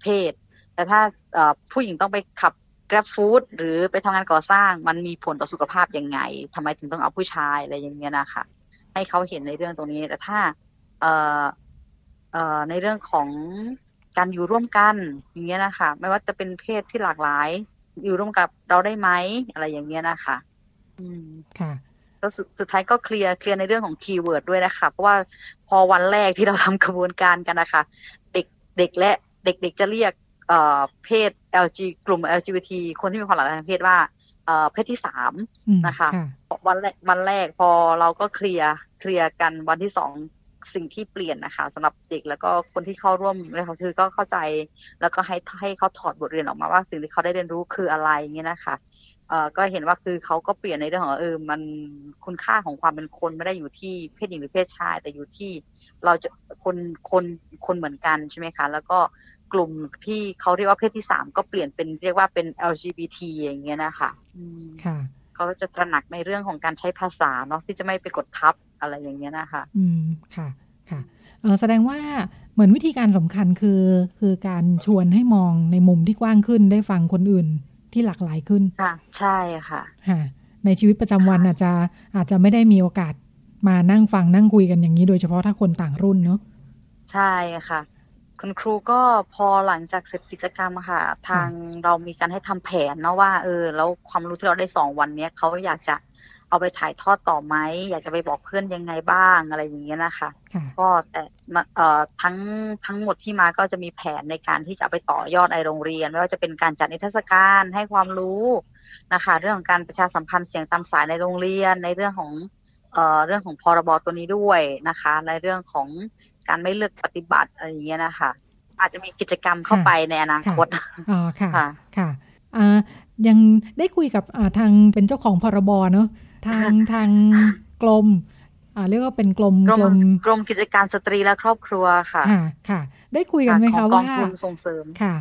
เพศ แต่ถ้าผู้หญิงต้องไปขับ Grab Food หรือไปทำงานก่อสร้างมันมีผลต่อสุขภาพยังไงทำไมถึงต้องเอาผู้ชายอะไรอย่างเงี้ยนะคะให้เขาเห็นในเรื่องตรงนี้ แต่ถ้าเอ่อเอ่อในเรื่องของการอยู่ร่วมกันอย่างเงี้ยนะคะ ไม่ว่าจะเป็นเพศที่หลากหลาย อยู่ร่วมกับเราได้ไหมอะไรอย่างเงี้ยนะคะ อืมค่ะแล้วสุดท้ายก็เคลียร์เคลียร์ในเรื่องของ keyword ด้วยนะคะ เพราะว่าพอวันแรกที่เราทำกระบวนการกันนะคะ เด็กเด็กและเด็กๆจะเรียก เพศ LG กลุ่ม LGBT คนที่มีความหลากหลายทางเพศว่าเพศที่สามนะคะวันแรกวันแรกพอเราก็เคลียร์เคลียร์กันวันที่สองสิ่งที่เปลี่ยนนะคะสำหรับเด็กแล้วก็คนที่เข้าร่วมเลยค่ะคือก็เข้าใจแล้วก็ให้ให้เขาถอดบทเรียนออกมาว่าสิ่งที่เขาได้เรียนรู้คืออะไรเงี้ยนะคะเอ่อก็เห็นว่าคือเขาก็เปลี่ยนในเรื่องของเออมันคุณค่าของความเป็นคนไม่ได้อยู่ที่เพศหญิงหรือเพศชาย แต่อยู่ที่เราจะคนคนคนเหมือนกันใช่ไหมคะ แล้วก็ กลุ่มที่เขาเรียกว่าเพศที่สามก็เปลี่ยนเป็นเรียกว่าเป็น LGBT อย่างเงี้ยนะคะค่ะเขาจะตระหนักในเรื่องของการใช้ภาษาเนาะที่จะไม่ไปกดทับอะไรอย่างเงี้ยนะคะ อืมค่ะค่ะเออแสดงว่าเหมือนวิธีการสำคัญคือ คือการชวนให้มองในมุมที่กว้างขึ้นได้ฟังคนอื่นที่หลากหลายขึ้นค่ะ ใช่ค่ะค่ะ ในชีวิตประจำวันอาจจะอาจจะไม่ได้มีโอกาสมานั่งฟังนั่งคุยกันอย่างนี้ โดยเฉพาะถ้าคนต่างรุ่นเนาะใช่ค่ะ คุณครูก็พอหลังจากเสร็จกิจกรรมค่ะ ทางเรามีการให้ทำแผนเนาะว่าเออแล้วความรู้ที่เราได้สองวันเนี้ยเขาอยากจะเอาไปถ่ายทอดต่อไหมอยากจะไปบอกเพื่อนยังไงบ้างอะไรอย่างเงี้ยนะคะ ก็แต่เอ่อทั้งทั้งหมดที่มาก็จะมีแผนในการที่จะไปต่อยอดในโรงเรียนไม่ว่าจะเป็นการจัดนิทรรศการให้ความรู้นะคะ เรื่องของการประชาสัมพันธ์เสียงตามสายในโรงเรียนในเรื่องของเอ่อเรื่องของพรบตัวนี้ด้วยนะคะ ในเรื่องของ การไม่เลือกปฏิบัติอะไรอย่างเงี้ยนะคะอาจจะมีกิจกรรมเข้าไปในอนาคตอ๋อค่ะค่ะอ่ายังได้คุยกับทางเป็นเจ้าของพรบเนาะทางทางกรมอ่าเรียกว่าเป็นกรมกรมกรมกิจการสตรีและครอบครัวค่ะค่ะ ได้คุยกันไหมคะว่ากองทุนส่งเสริมค่ะ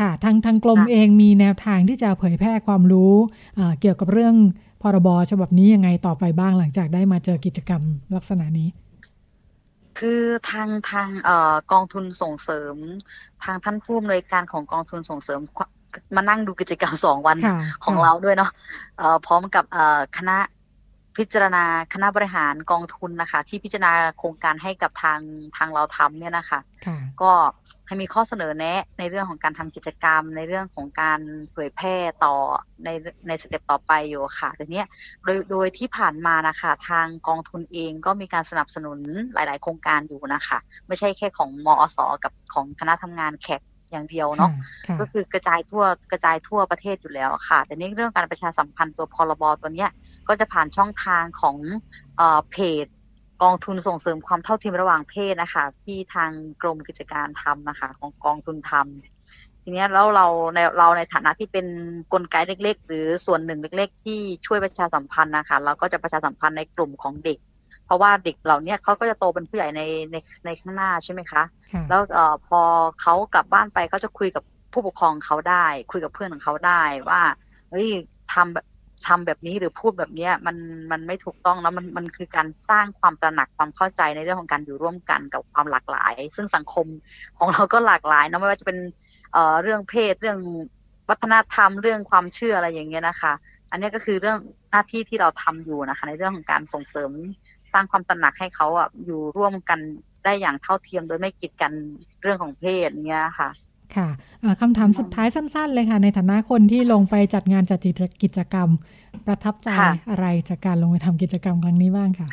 ค่ะทางทางกรมเองมีแนวทางที่จะเผยแพร่ความรู้เกี่ยวกับเรื่องพรบฉบับนี้ยังไงต่อไปบ้างหลังจากได้มาเจอกิจกรรมลักษณะนี้ คือทางทางเอ่อกองทุนส่งเสริม ทางท่านผู้อำนวยการของกองทุนส่งเสริมมานั่งดูกิจกรรมสองวันของเราด้วยเนาะพร้อมกับคณะ พิจารณาคณะบริหารกองทุนนะคะ ที่พิจารณาโครงการให้กับทางทางเราทำเนี่ยนะคะ ก็ให้มีข้อเสนอแนะในเรื่องของการทำกิจกรรม ในเรื่องของการเผยแพร่ต่อในในสเต็ปต่อไปอยู่ค่ะแต่เนี้ยโดยโดยที่ผ่านมานะคะทางกองทุนเองก็มีการสนับสนุนหลาย ๆ โครงการอยู่นะคะ ไม่ใช่แค่ของมอสกับของคณะทำงานแขก อย่างเดียวเนาะก็คือกระจายทั่วกระจายทั่วประเทศอยู่แล้วค่ะ แต่นี่เรื่องการประชาสัมพันธ์ตัวพรบตัวเนี้ยก็จะผ่านช่องทางของเพจกองทุนส่งเสริมความเท่าเทียมระหว่างเพศนะคะ ที่ทางกรมกิจการทำนะคะ ของกองทุนทำทีนี้แล้วเราในเราในฐานะที่เป็นนกลไกเล็ก ๆ หรือส่วนหนึ่งเล็ก ๆ ที่ช่วยประชาสัมพันธ์นะคะเราก็จะประชาสัมพันธ์ในกลุ่มของเด็ก เพราะว่าเด็กเหล่านี้เขาก็จะโตเป็นผู้ใหญ่ในในในข้างหน้าใช่ไหมคะ แล้วเอ่อพอเขากลับบ้านไปเขาจะคุยกับผู้ปกครองเขาได้ คุยกับเพื่อนของเขาได้ว่าเฮ้ยทำแบบทำแบบนี้หรือพูดแบบนี้มันมันไม่ถูกต้องแล้วมันมันคือการสร้างความตระหนักความเข้าใจในเรื่องของการอยู่ร่วมกันกับความหลากหลาย ซึ่งสังคมของเราก็หลากหลายนะไม่ว่าจะเป็นเอ่อเรื่องเพศเรื่องวัฒนธรรมเรื่องความเชื่ออะไรอย่างเงี้ยนะคะ อันนี้ก็คือเรื่องหน้าที่ที่เราทำอยู่นะคะ ในเรื่องของการส่งเสริมส ร้างความตระหนักให้เขาอะอยู่ร่วมกันได้อย่างเท่าเทียมโดยไม่กีดกันเรื่องของเพศเนี้ยค่ะค่ะคำถามสุดท้ายสั้น ๆ เลยค่ะ ในฐานะคนที่ลงไปจัดงานจัดกิจกรรม ประทับใจอะไรจากการลงไปทำกิจกรรมครั้งนี้บ้างค่ะ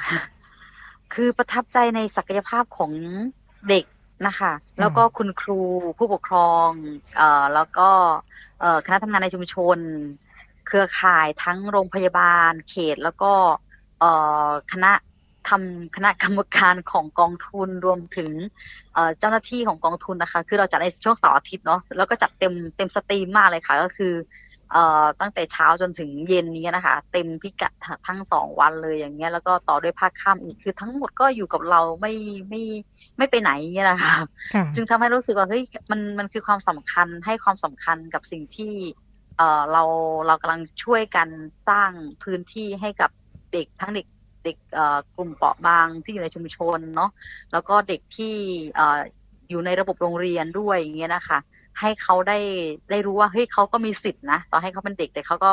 คือประทับใจในศักยภาพของเด็กนะคะ แล้วก็คุณครูผู้ปกครองเอ่อแล้วก็เอ่อคณะทำงานในชุมชน เครือข่ายทั้งโรงพยาบาล เขตแล้วก็เอ่อคณะ ทำคณะกรรมการของกองทุนรวมถึงเจ้าหน้าที่ของกองทุนนะคะ คือเราจัดในช่วงเสาร์อาทิตย์เนาะแล้วก็จัดเต็มเต็มสตรีมมากเลยค่ะก็คือเอ่อตั้งแต่เช้าจนถึงเย็นนี้นะคะ เต็มพิกัดทั้งสองวันเลยอย่างเงี้ยแล้วก็ต่อด้วยภาคค่ำอีกคือทั้งหมดก็อยู่กับเราไม่ไม่ไม่ไปไหนเงี้ยนะคะจึงทำให้รู้สึกว่าเฮ้ยมันมันคือความสำคัญให้ความสำคัญกับสิ่งที่เอ่อเราเรากำลังช่วยกันสร้างพื้นที่ให้กับเด็กทั้งเด็ก เด็กกลุ่มเปราะบางที่อยู่ในชุมชนเนาะแล้วก็เด็กที่อยู่ในระบบโรงเรียนด้วยอย่างเงี้ยนะคะ ให้เขาได้ได้รู้ว่าเฮ้ยเขาก็มีสิทธินะต่อให้เขาเป็นเด็กแต่เขาก็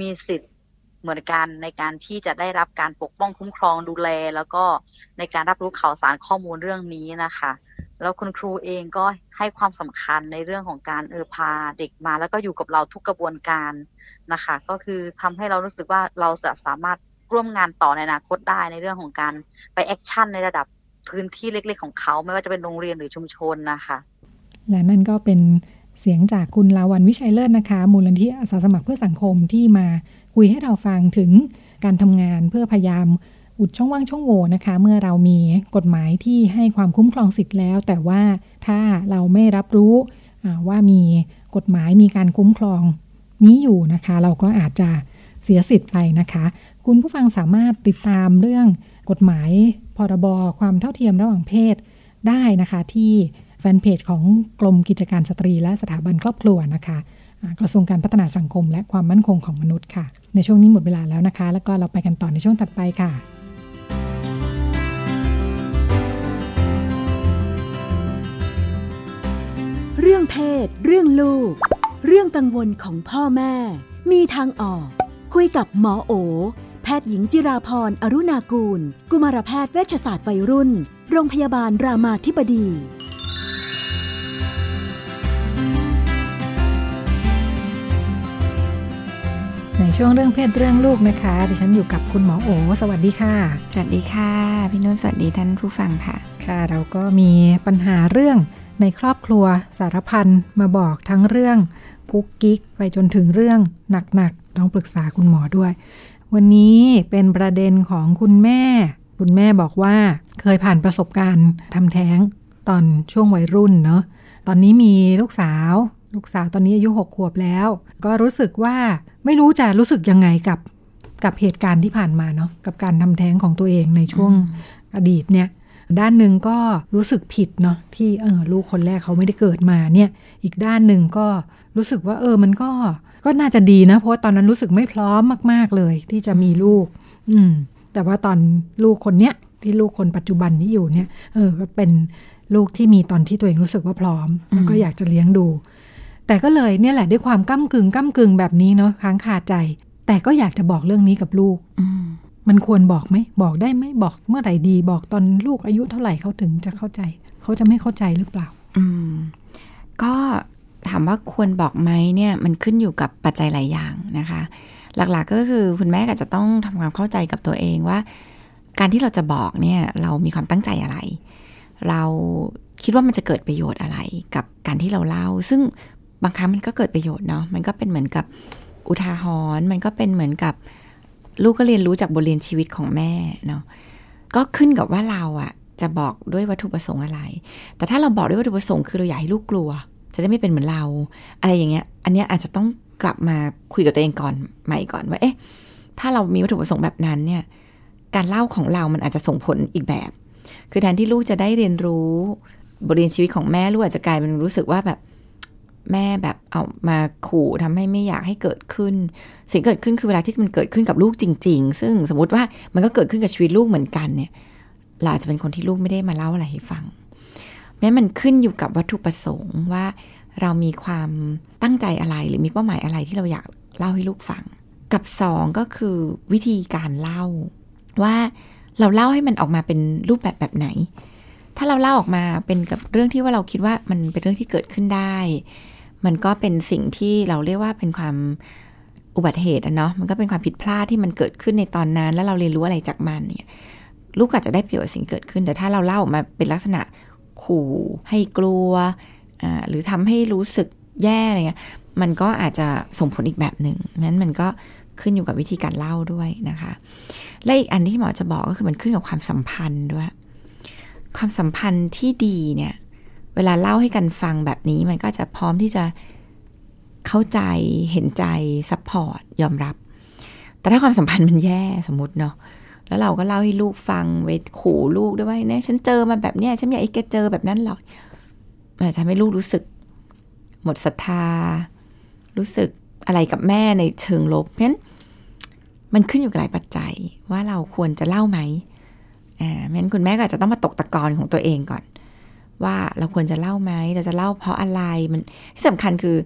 มีสิทธิ์เหมือนกันในการที่จะได้รับการปกป้องคุ้มครองดูแล แล้วก็ในการรับรู้ข่าวสารข้อมูลเรื่องนี้นะคะ แล้วคุณครูเองก็ให้ความสำคัญในเรื่องของการเออพาเด็กมา แล้วก็อยู่กับเราทุกกระบวนการนะคะ ก็คือทำให้เรารู้สึกว่าเราจะสามารถ ร่วมงานต่อในอนาคตได้ในเรื่องของการไป action ในระดับพื้นที่เล็ก ๆ ของเขา ไม่ว่าจะเป็นโรงเรียนหรือชุมชนนะคะและนั่นก็เป็นเสียงจากคุณลาวันวิชัยเลิศนะคะ มูลนิธิอาสาสมัครเพื่อสังคมที่มาคุยให้เราฟังถึงการทำงานเพื่อพยายามอุดช่องว่างช่องโหว่นะคะ เมื่อเรามีกฎหมายที่ให้ความคุ้มครองสิทธิ์แล้ว แต่ว่าถ้าเราไม่รับรู้ว่ามีกฎหมายมีการคุ้มครองนี้อยู่นะคะ เราก็อาจจะเสียสิทธิ์ไปนะคะ คุณผู้ฟังสามารถติดตามเรื่องกฎหมายพรบความเท่าเทียมระหว่างเพศได้นะคะ ที่แฟนเพจของกรมกิจการสตรีและสถาบันครอบครัวนะคะกระทรวงการพัฒนาสังคมและความมั่นคงของมนุษย์ค่ะ ในช่วงนี้หมดเวลาแล้วนะคะ แล้วก็เราไปกันต่อในช่วงถัดไปค่ะ เรื่องเพศ เรื่องลูก เรื่องกังวลของพ่อแม่ มีทางออก คุยกับหมอโอ แพทย์หญิงจิราพรอรุณากูล กุมารแพทย์เวชศาสตร์วัยรุ่น โรงพยาบาลรามาธิบดี ในช่วงเรื่องเพศเรื่องลูกนะคะ ดิฉันอยู่กับคุณหมอโอ สวัสดีค่ะ สวัสดีค่ะ พี่นุ่นสวัสดีท่านผู้ฟังค่ะ ค่ะ เราก็มีปัญหาเรื่องในครอบครัวสารพันมาบอกทั้งเรื่องกุ๊กกิ๊กไปจนถึงเรื่องหนักต้องปรึกษาคุณหมอด้วย วันนี้เป็นประเด็นของคุณแม่ คุณแม่บอกว่าเคยผ่านประสบการณ์ทำแท้งตอนช่วงวัยรุ่นเนาะ ตอนนี้มีลูกสาว ลูกสาวตอนนี้อายุหกขวบแล้ว ก็รู้สึกว่าไม่รู้จะรู้สึกยังไงกับกับเหตุการณ์ที่ผ่านมาเนาะ กับการทำแท้งของตัวเองในช่วงอดีตเนี่ย ด้านหนึ่งก็รู้สึกผิดเนาะที่เออลูกคนแรกเขาไม่ได้เกิดมาเนี่ย อีกด้านหนึ่งก็รู้สึกว่าเออมันก็ ก็น่าจะดีนะ เพราะตอนนั้นรู้สึกไม่พร้อมมาก ๆเลย ที่จะมีลูก อืม แต่ว่าตอนลูกคนเนี้ยที่ลูกคนปัจจุบันนี้อยู่เนี่ย เออ ก็เป็นลูกที่มีตอนที่ตัวเองรู้สึกว่าพร้อมแล้วก็อยากจะเลี้ยงดู แต่ก็เลยเนี่ยแหละด้วยความก้ากึ่งก้ากึ่งแบบนี้เนาะค้างคาใจ แต่ก็อยากจะบอกเรื่องนี้กับลูกมันควรบอกไหมบอกได้ไหมบอกเมื่อไหร่ดี บอกตอนลูกอายุเท่าไหร่เขาถึงจะเข้าใจ เขาจะไม่เข้าใจหรือเปล่า อืม ก็ ถามว่าควรบอกไหมเนี่ยมันขึ้นอยู่กับปัจจัยหลายอย่างนะคะ หลักๆก็คือคุณแม่ก็จะต้องทำความเข้าใจกับตัวเองว่า การที่เราจะบอกเนี่ยเรามีความตั้งใจอะไร เราคิดว่ามันจะเกิดประโยชน์อะไร กับการที่เราเล่า ซึ่งบางครั้งมันก็เกิดประโยชน์เนาะมันก็เป็นเหมือนกับอุทาหรณ์มันก็เป็นเหมือนกับลูกก็เรียนรู้จากบทเรียนชีวิตของแม่เนาะก็ขึ้นกับว่าเราอะจะบอกด้วยวัตถุประสงค์อะไร แต่ถ้าเราบอกด้วยวัตถุประสงค์คือเราอยากให้ลูกกลัว จะได้ไม่เป็นเหมือนเรา อะไรอย่างเงี้ย อันเนี้ยอาจจะต้องกลับมาคุยกับตัวเองก่อนใหม่ก่อนว่า เอ๊ะ ถ้าเรามีวัตถุประสงค์แบบนั้นเนี่ย การเล่าของเรามันอาจจะส่งผลอีกแบบ คือแทนที่ลูกจะได้เรียนรู้บทเรียนชีวิตของแม่ลูกอาจจะกลายเป็นรู้สึกว่าแบบแม่แบบเอามาขู่ทำให้ไม่อยากให้เกิดขึ้น สิ่งเกิดขึ้นคือเวลาที่มันเกิดขึ้นกับลูกจริง ๆ ซึ่งสมมติว่ามันก็เกิดขึ้นกับชีวิตลูกเหมือนกันเนี่ยเราอาจจะเป็นคนที่ลูกไม่ได้มาเล่าอะไรให้ฟัง แม้มันขึ้นอยู่กับวัตถุประสงค์ว่าเรามีความตั้งใจอะไรหรือมีเป้าหมายอะไรที่เราอยากเล่าให้ลูกฟัง กับสองก็คือวิธีการเล่า ว่าเราเล่าให้มันออกมาเป็นรูปแบบแบบไหน ถ้าเราเล่าออกมาเป็นกับเรื่องที่ว่าเราคิดว่ามันเป็นเรื่องที่เกิดขึ้นได้ มันก็เป็นสิ่งที่เราเรียกว่าเป็นความอุบัติเหตุอะเนาะมันก็เป็นความผิดพลาดที่มันเกิดขึ้นในตอนนั้น แล้วเราเรียนรู้อะไรจากมันเนี่ยลูกอาจจะได้ประโยชน์สิ่งเกิดขึ้น แต่ถ้าเราเล่าออกมาเป็นลักษณะ ขู่ให้กลัว หรือทำให้รู้สึกแย่อะไรเงี้ย มันก็อาจจะส่งผลอีกแบบหนึ่งนั้นมันก็ขึ้นอยู่กับวิธีการเล่าด้วยนะคะ และอีกอันที่หมอจะบอกก็คือมันขึ้นกับความสัมพันธ์ด้วย ความสัมพันธ์ที่ดีเนี่ย เวลาเล่าให้กันฟังแบบนี้มันก็จะพร้อมที่จะเข้าใจเห็นใจ support ยอมรับ แต่ถ้าความสัมพันธ์มันแย่สมมติเนาะ แล้วเราก็เล่าให้ลูกฟังเวทขู่ลูกด้วยว่าเนี่ยฉันเจอมาแบบเนี้ยฉันอยากให้แกเจอแบบนั้นหรอกมันจะทำให้ลูกรู้สึก หมดศรัทธา รู้สึกอะไรกับแม่ในเชิงลบเพราะฉะนั้นมันขึ้นอยู่กับหลายปัจจัยว่าเราควรจะเล่าไหมอ่าเพราะฉะนั้นคุณแม่ก็อาจจะต้องมาตกตะกอนของตัวเองก่อน ว่าเราควรจะเล่าไหมเราจะเล่าเพราะอะไรมันที่สำคัญคือ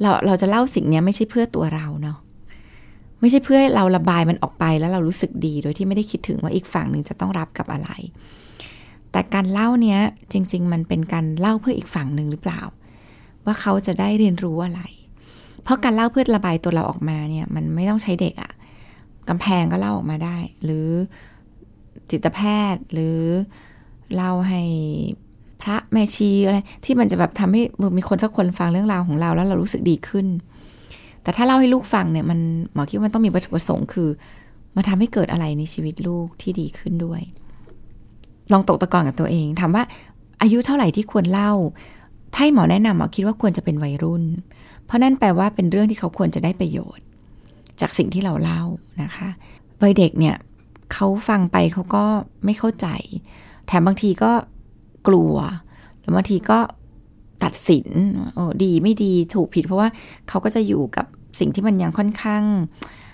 เราเราจะเล่าสิ่งนี้ไม่ใช่เพื่อตัวเราเนาะ ไม่ใช่เพื่อเราระบายมันออกไปแล้วเรารู้สึกดี โดยที่ไม่ได้คิดถึงว่าอีกฝั่งหนึ่งจะต้องรับกับอะไร แต่การเล่าเนี้ยจริง ๆ มันเป็นการเล่าเพื่ออีกฝั่งหนึ่งหรือเปล่า ว่าเขาจะได้เรียนรู้อะไร เพราะการเล่าเพื่อระบายตัวเราออกมาเนี่ยมันไม่ต้องใช้เด็กอะกำแพงก็เล่าออกมาได้ หรือจิตแพทย์หรือเล่าให้พระแม่ชีอะไรที่มันจะแบบทำให้มีคนสักคนฟังเรื่องราวของเราแล้วเรารู้สึกดีขึ้น แต่ถ้าเล่าให้ลูกฟังเนี่ยมันหมอคิดว่ามันต้องมีวัตถุประสงค์คือ มาทำให้เกิดอะไรในชีวิตลูกที่ดีขึ้นด้วย ลองตกตะกอนกับตัวเองถามว่าอายุเท่าไหร่ที่ควรเล่า ถ้าให้หมอแนะนำหมอคิดว่าควรจะเป็นวัยรุ่น เพราะนั่นแปลว่าเป็นเรื่องที่เขาควรจะได้ประโยชน์ จากสิ่งที่เราเล่านะคะ วัยเด็กเนี่ยเขาฟังไปเขาก็ไม่เข้าใจ แถมบางทีก็กลัว แล้วบางทีก็ ตัดสินโอ้ดีไม่ดีถูกผิด เพราะว่าเขาก็จะอยู่กับสิ่งที่มันยังค่อนข้าง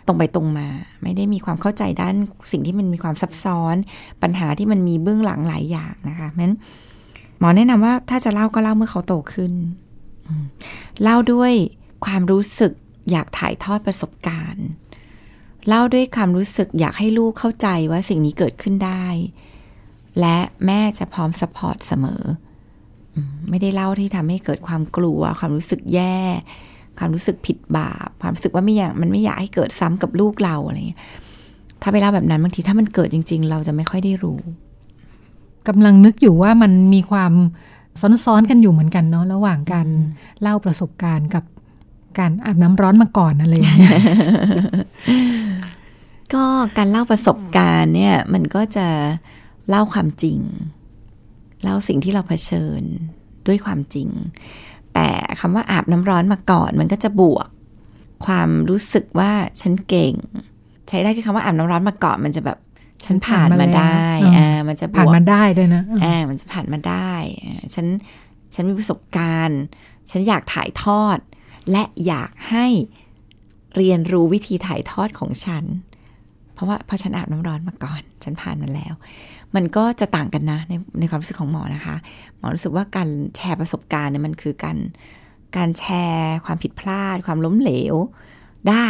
ตรงไปตรงมา ไม่ได้มีความเข้าใจด้านสิ่งที่มันมีความซับซ้อน ปัญหาที่มันมีเบื้องหลังหลายอย่างนะคะเพราะฉะนั้นหมอแนะนำว่าถ้าจะเล่าก็เล่าเมื่อเขาโตขึ้น เล่าด้วยความรู้สึกอยากถ่ายทอดประสบการณ์ เล่าด้วยความรู้สึกอยากให้ลูกเข้าใจว่าสิ่งนี้เกิดขึ้นได้ และแม่จะพร้อมสปอร์ตเสมอ ไม่ได้เล่าที่ทำให้เกิดความกลัว ความรู้สึกแย่ ความรู้สึกผิดบาป ความรู้สึกว่าไม่อยากมันไม่อยากให้เกิดซ้ำกับลูกเราอะไรเงี้ยถ้าไปเล่าแบบนั้นบางทีถ้ามันเกิดจริง ๆ เราจะไม่ค่อยได้รู้กำลังนึกอยู่ว่ามันมีความซ้อนๆกันอยู่เหมือนกันเนาะระหว่างการเล่าประสบการณ์กับการอาบน้ำร้อนมาก่อนอะไรอย่างเงี้ยก็การเล่าประสบการณ์เนี่ย มันก็จะเล่าความจริง เล่าสิ่งที่เราเผชิญด้วยความจริง แต่คำว่าอาบน้ำร้อนมาก่อนมันก็จะบวก ความรู้สึกว่าฉันเก่ง ใช้ได้คือคำว่าอาบน้ำร้อนมาก่อนมันจะแบบฉันผ่านมาได้อ่ามันจะบวกผ่านมาได้ด้วยนะอ่ามันจะผ่านมาได้อ่าฉันฉันมีประสบการณ์ ฉันอยากถ่ายทอด และอยากให้เรียนรู้วิธีถ่ายทอดของฉัน เพราะว่าเพราะฉันอาบน้ำร้อนมาก่อน ฉันผ่านมาแล้ว มันก็จะต่างกันนะในในความรู้สึกของหมอนะคะ หมอรู้สึกว่าการแชร์ประสบการณ์เนี่ยมันคือการการแชร์ความผิดพลาด ความล้มเหลวได้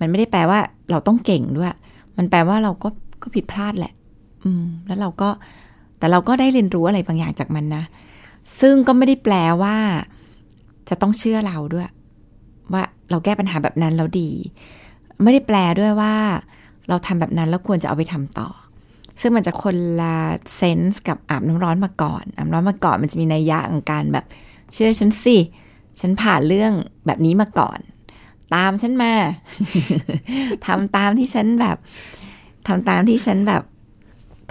มันไม่ได้แปลว่าเราต้องเก่งด้วย มันแปลว่าเราก็ก็ผิดพลาดแหละ อืม แล้วเราก็แต่เราก็ได้เรียนรู้อะไรบางอย่างจากมันนะ ซึ่งก็ไม่ได้แปลว่า จะต้องเชื่อเราด้วย ว่าเราแก้ปัญหาแบบนั้นแล้วดี ไม่ได้แปลด้วยว่า เราทำแบบนั้นแล้วควรจะเอาไปทำต่อ ซึ่งมันจะคนละเซนส์กับอาบน้ำร้อนมาก่อนอาบน้ำร้อนมาก่อนมันจะมีนัยยะของการแบบ เชื่อฉันสิ ฉันผ่านเรื่องแบบนี้มาก่อน ตามฉันมาทำตามที่ฉันแบบทำตามที่ฉันแบบ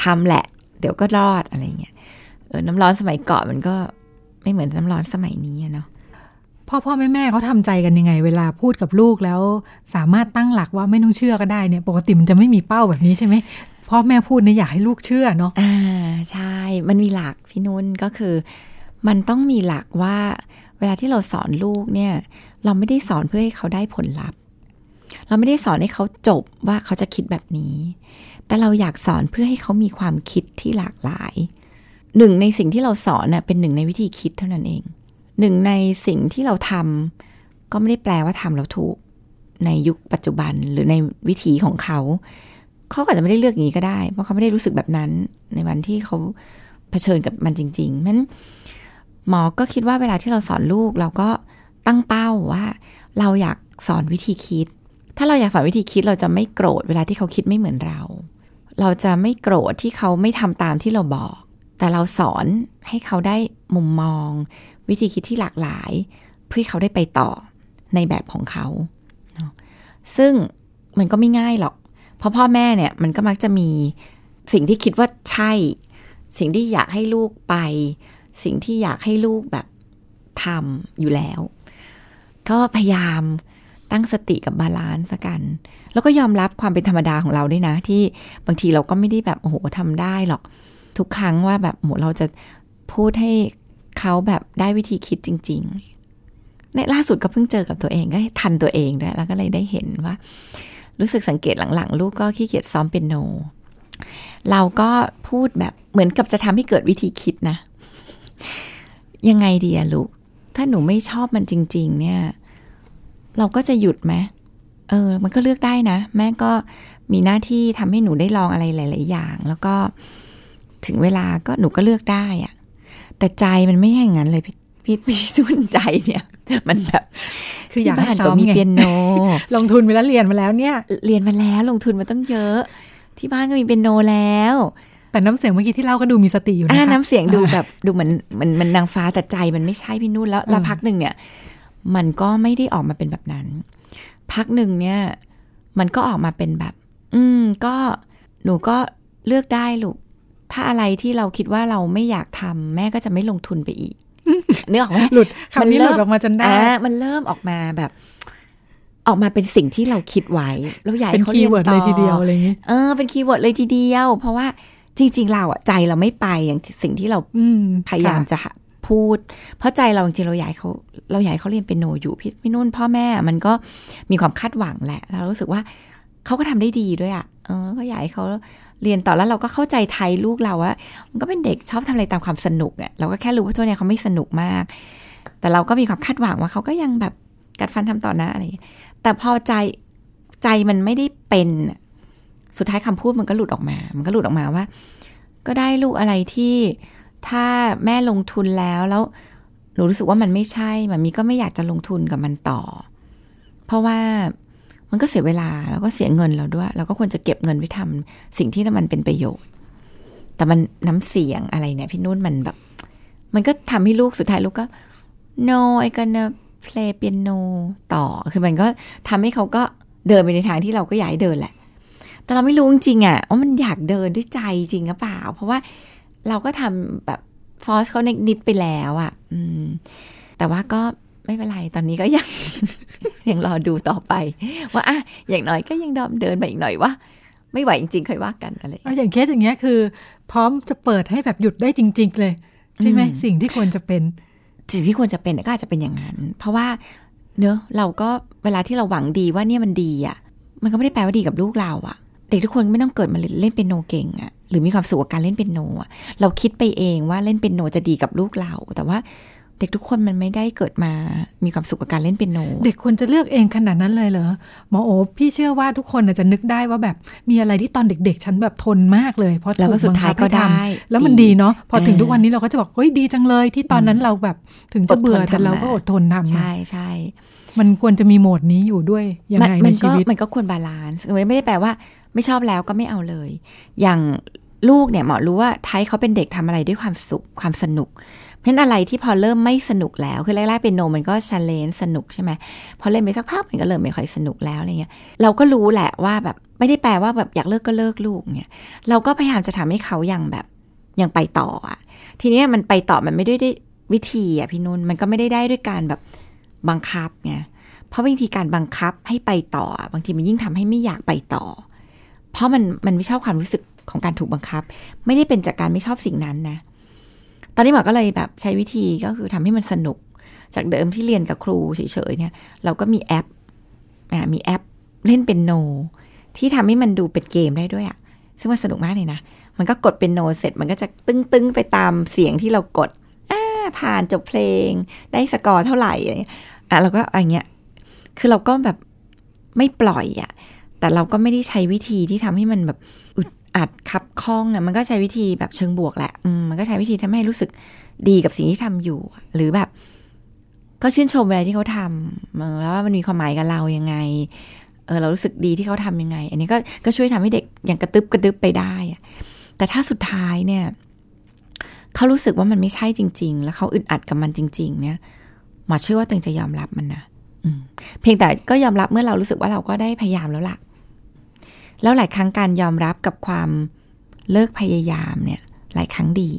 ทำแหละ เดี๋ยวก็รอดอะไรเงี้ยเออน้ำร้อนสมัยก่อนมันก็ไม่เหมือนน้ำร้อนสมัยนี้เนาะพ่อพ่อแม่แม่เขาทำใจกันยังไง เวลาพูดกับลูกแล้ว สามารถตั้งหลักว่าไม่ต้องเชื่อก็ได้เนี่ย ปกติมันจะไม่มีเป้าแบบนี้ใช่ไหม พ่อแม่พูดเนี่ยอยากให้ลูกเชื่อเนาะอ่าใช่ มันมีหลักพี่นุ่นก็คือ มันต้องมีหลักว่า เวลาที่เราสอนลูกเนี่ย เราไม่ได้สอนเพื่อให้เขาได้ผลลัพธ์ เราไม่ได้สอนให้เขาจบว่าเขาจะคิดแบบนี้ แต่เราอยากสอนเพื่อให้เขามีความคิดที่หลากหลายหนึ่งในสิ่งที่เราสอนน่ะเป็นหนึ่งในวิธีคิดเท่านั้นเอง หนึ่งในสิ่งที่เราทำก็ไม่ได้แปลว่าทำแล้วถูก ในยุคปัจจุบันหรือในวิถีของเขา เขาอาจจะไม่ได้เลือกอย่างนี้ก็ได้ เพราะเขาไม่ได้รู้สึกแบบนั้นในวันที่เขาเผชิญกับมันจริงๆนั้นหมอก็คิดว่าเวลาที่เราสอนลูกเราก็ตั้งเป้าว่า เราอยากสอนวิธีคิด ถ้าเราอยากสอนวิธีคิดเราจะไม่โกรธเวลาที่เขาคิดไม่เหมือนเรา เราจะไม่โกรธที่เขาไม่ทำตามที่เราบอก แต่เราสอนให้เขาได้มุมมอง วิธีคิดที่หลากหลาย เพื่อเขาได้ไปต่อในแบบของเขา ซึ่งมันก็ไม่ง่ายหรอก เพราะพ่อแม่เนี่ยมันก็มักจะมีสิ่งที่คิดว่าใช่ สิ่งที่อยากให้ลูกไป สิ่งที่อยากให้ลูกแบบทำอยู่แล้ว ก็พยายามตั้งสติกับ balance กัน แล้วก็ยอมรับความเป็นธรรมดาของเราด้วยนะ ที่บางทีเราก็ไม่ได้แบบโอ้โหทำได้หรอก ทุกครั้งว่าแบบโหเราจะพูดให้เขาแบบได้วิธีคิดจริง ๆ ในล่าสุดก็เพิ่งเจอกับตัวเองก็ทันตัวเองด้วยแล้วก็เลยได้เห็นว่า รู้สึกสังเกตหลังๆ ลูกก็ขี้เกียจซ้อมเปียโน เราก็พูดแบบเหมือนกับจะทำให้เกิดวิธีคิดนะ ยังไงดีอะลูก ถ้าหนูไม่ชอบมันจริง ๆ เนี่ย เราก็จะหยุดไหมเออ มันก็เลือกได้นะ แม่ก็มีหน้าที่ทำให้หนูได้ลองอะไรหลาย ๆ อย่าง แล้วก็ถึงเวลาก็หนูก็เลือกได้อะแต่ใจมันไม่ใช่อย่างนั้นเลยพี่พี่พี่ทุนใจเนี่ย มันแบบคืออยากให้ที่บ้นซ้อมมีไงเปียโน ลงทุนไปแล้วเรียนมาแล้วเนี่ย เรียนมาแล้วลงทุนมาต้องเยอะ ที่บ้านก็มีเปียโนแล้ว แต่น้ำเสียงเมื่อกี้ที่เล่าก็ดูมีสติอยู่นะอ่าคะน้ำเสียงดูแบบดูเหมือนมันมันนางฟ้าแต่ใจมันไม่ใช่พี่นุ่นแล้วแล้วพักหนึ่งเนี่ย มันก็ไม่ได้ออกมาเป็นแบบนั้น พักหนึ่งเนี่ย มันก็ออกมาเป็นแบบ อืม ก็หนูก็เลือกได้ลูกถ้าอะไรที่เราคิดว่าเราไม่อยากทำแม่ก็จะไม่ลงทุนไปอีก เนื้อออกไหมหลุดคำนี้หเริ่ลุดออกมาจนได้อ่ามันเริ่มออกมาแบบ ออกมาเป็นสิ่งที่เราคิดไว้แล้วอยากเป็นให้เขาคีเรีย์ยนเวิร์ดต่เลยอทีเดียวอะไรอย่างนี้เออเป็นคีย์เวิร์ดเลยทีเดียว เพราะว่าจริง ๆ เราอะใจเราไม่ไปอย่างสิ่งที่เราอืมพยายามค่ะจะพูด เพราะใจเราจริงๆเราอยากให้เขาเราอยากให้เขาเรียนเป็นโนอยู่พี่พี่นุ่นพ่อแม่มันก็มีความคาดหวังแหละแล้วเรารู้สึกว่าเขาก็ทำได้ดีด้วยอะเออก็อยากให้เขา เรียนต่อแล้วเราก็เข้าใจไทยลูกเราว่ามันก็เป็นเด็กชอบทำอะไรตามความสนุกอะเราก็แค่รู้ว่าตัวเนี้ยเขาไม่สนุกมาก แต่เราก็มีความคาดหวังว่าเขาก็ยังแบบกัดฟันทำต่อหนะอะไรอย่างเงี้ยแต่พอใจใจมันไม่ได้เป็นสุดท้ายคำพูดมันก็หลุดออกมา มันก็หลุดออกมาว่า ก็ได้ลูกอะไรที่ถ้าแม่ลงทุนแล้วแล้วหนูรู้สึกว่ามันไม่ใช่มันมีก็ไม่อยากจะลงทุนกับมันต่อ เพราะว่า มันก็เสียเวลาแล้วก็เสียเงินเราด้วย เราก็ควรจะเก็บเงินไว้ทำสิ่งที่มันเป็นประโยชน์ แต่มันน้ำเสียงอะไรเนี่ย พี่นุ่นมันแบบ มันก็ทำให้ลูกสุดท้ายลูกก็ no I gonna play piano ต่อ คือมันก็ทำให้เขาก็เดินไปในทางที่เราก็อยากให้เดินแหละ แต่เราไม่รู้จริงอะว่ามันอยากเดินด้วยใจจริงหรือเปล่า เพราะว่าเราก็ทำแบบฟอสเขาในนิดไปแล้วอะ อืม แต่ว่าก็ไม่เป็นไร ตอนนี้ก็ยัง ยังรอดูต่อไป ว่าอะอย่างน้อยก็ยังดอมเดินไปอีกหน่อยว่าไม่ไหวจริงๆค่อยว่ากันอะไรอย่างเอาเงี้ยอย่างเคสอย่างเงี้ยคือ พร้อมจะเปิดให้แบบหยุดได้จริง ๆ เลย ใช่ไหมอืมสิ่งที่ควรจะเป็น สิ่งที่ควรจะเป็นก็อาจจะเป็นอย่างนั้น เพราะว่าเนอะเราก็เวลาที่เราหวังดีว่าเนี่ยมันดีอะ มันก็ไม่ได้แปลว่าดีกับลูกเราอะ เด็กทุกคนไม่ต้องเกิดมาเล่นเป็นโนเก่งอะหรือมีความสุขกับการเล่นเป็นโนอะเราคิดไปเองว่าเล่นเป็นโนจะดีกับลูกเรา แต่ว่าเด็กทุกคนมันไม่ได้เกิดมามีความสุขกับการเล่นเป็นโน เด็กควรจะเลือกเองขนาดนั้นเลยเหรอหมอโอพี่เชื่อว่าทุกคนน่ะจะนึกได้ว่าแบบมีอะไรที่ตอนเด็ก ๆ ฉันแบบทนมากเลยเพราะแล้วก็ถูสุดท้ายบังคับก็ให้ทำได้ แล้วมันดีเนาะพอถึงเออทุกวันนี้เราก็จะบอกเฮ้ยดีจังเลยที่ตอนนั้นเราแบบถึงจะเบื่ออดทนแต่เราก็ทำมาอดทนทำนะใช่ใช่มันควรจะมีโหมดนี้อยู่ด้วยยังไงมัในมันชีก็วิตมันก็ควรบาลานซ์ไม่ได้แปลว่า ไม่ชอบแล้วก็ไม่เอาเลย อย่างลูกเนี่ยหมอรู้ว่าไทยเขาเป็นเด็กทำอะไรด้วยความสุขความสนุก เพราะนั้นอะไรที่พอเริ่มไม่สนุกแล้ว คือแรกๆเป็นโนมันก็ชันเลนสนุกใช่ไหมพอเล่นไปสักพักมันก็เริ่มไม่ค่อยสนุกแล้วอะไรเงี้ยเราก็รู้แหละว่าแบบไม่ได้แปลว่าแบบอยากเลิกก็เลิกลูกเนี่ยเราก็พยายามจะทำให้เขายังแบบยังไปต่ออะ ทีเนี้ยมันไปต่อมันไม่ได้ด้วยวิธีอะพี่นุ่นมันก็ไม่ได้ได้ด้วยการแบบบังคับไงเพราะบางทีการบังคับให้ไปต่อ บางทีมันยิ่งทำให้ไม่อยากไปต่อ เพราะมันมันไม่ชอบความรู้สึกของการถูกบังคับ ไม่ได้เป็นจากการไม่ชอบสิ่งนั้นนะ ตอนนี้หมอก็เลยแบบใช้วิธีก็คือทำให้มันสนุก จากเดิมที่เรียนกับครูเฉยๆเนี่ย เราก็มีแอปอมีแอปเล่นเป็นโน ที่ทำให้มันดูเป็นเกมได้ด้วยอะซึ่งมันสนุกมากเลยนะ มันก็กดเป็นโนเสร็จมันก็จะตึ้งๆไปตามเสียงที่เรากดอ่าผ่านจบเพลง ได้สกอร์เท่าไหร่อะไรอะเราก็อย่างเงี้ยคือเราก็แบบไม่ปล่อยอะแต่เราก็ไม่ได้ใช้วิธีที่ทำให้มันแบบอึด อัดคับข้องอะมันก็ใช้วิธีแบบเชิงบวกแหละอืมมันก็ใช้วิธีทำให้รู้สึกดีกับสิ่งที่ทำอยู่ หรือแบบ ก็ชื่นชมอะไรที่เขาทำแล้วว่ามันมีความหมายกับเรายังไงเออเรารู้สึกดีที่เขาทำยังไง อันนี้ก็ก็ช่วยทำให้เด็กอย่างกระตึบกระดึบไปได้อะแต่ถ้าสุดท้ายเนี่ยเขารู้สึกว่ามันไม่ใช่จริง ๆ แล้วเขาอึดอัดกับมันจริง ๆ เนี่ยหมอเชื่อว่าตึงจะยอมรับมันนะอืเพียงแต่ก็ยอมรับเมื่อเรารู้สึกว่าเราก็ได้พยายามแล้วล่ะ แล้วหลายครั้งการยอมรับกับความเลิกพยายามเนี่ยหลายครั้งดี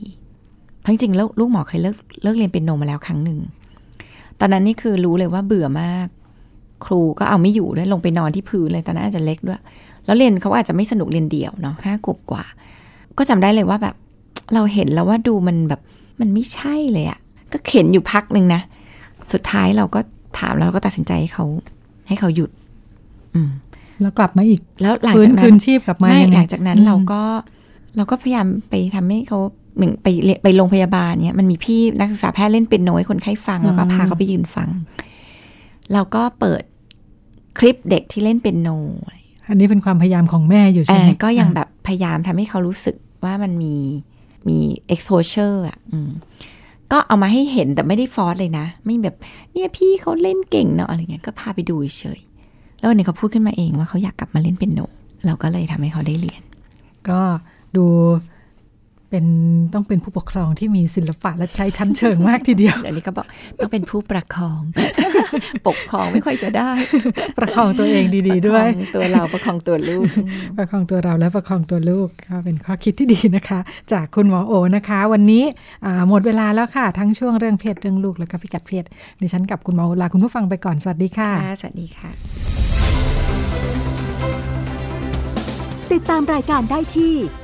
เพราะจริงแล้วลูกหมอเคยเลิกเลิกเรียนเป็นโนมาแล้วครั้งหนึ่ง ตอนนั้นนี่คือรู้เลยว่าเบื่อมาก ครูก็เอาไม่อยู่ด้วยลงไปนอนที่พื้นเลยตอนนั้นอาจจะเล็กด้วย แล้วเรียนเขาอาจจะไม่สนุกเรียนเดี่ยวเนาะห้าขวบกว่า ก็จำได้เลยว่าแบบเราเห็นแล้วว่าดูมันแบบมันไม่ใช่เลยอะก็เข็นอยู่พักหนึ่งนะ สุดท้ายเราก็ถามแล้วเราก็ตัดสินใจให้เขา ให้เขาหยุด อืม แล้วกลับมาอีก แล้วหลังฟื้นจากนั้คืนนชีพกลับมาไม่ยังไงหลังจากนั้นอืมเราก็เราก็พยายามไปทำให้เขาหนึ่งไปเรียนไปโรงพยาบาลเนี่ยมันมีพี่นักศึกษาแพทย์เล่นเป็นโน้ยคนไข้ฟังแล้วก็พาเขาไปยืนฟัง เราก็เปิดคลิปเด็กที่เล่นเป็นโนอันนี้เป็นความพยายามของแม่อยู่ใช่ไหมอ่าก็ยังแบบพยายามทำให้เขารู้สึกว่ามันมีมี exposure อะอืมก็เอามาให้เห็นแต่ไม่ได้ฟอร์สเลยนะ ไม่แบบ เนี่ยพี่เขาเล่นเก่งเนาะอะไรเงี้ยก็พาไปดูเฉย แล้ววันนี้เขาพูดขึ้นมาเองว่าเขาอยากกลับมาเล่นเป็นโนเราก็เลยทำให้เขาได้เรียน ก็ดู เป็นต้องเป็นผู้ปกครองที่มีศิลปะและใช้ชั้นเชิงมากทีเดียวอันนี้ก็บอกต้องเป็นผู้ประคอง ปกครองไม่ค่อยจะได้ ประคองตัวเองดีๆ ด้วยประคองตัวเราประคองตัวลูก ประคองตัวเราและประคองตัวลูกก็เป็นข้อคิดที่ดีนะคะ จากคุณหมอโอนะคะ วันนี้อ่าหมดเวลาแล้วค่ะ ทั้งช่วงเรื่องเพศเรื่องลูกแล้วก็พิกัดเพศดิฉันกับคุณหมอโอลาคุณผู้ฟังไปก่อนสวัสดีค่ะค่ะสวัสดีค่ะ ติดตามรายการได้ที่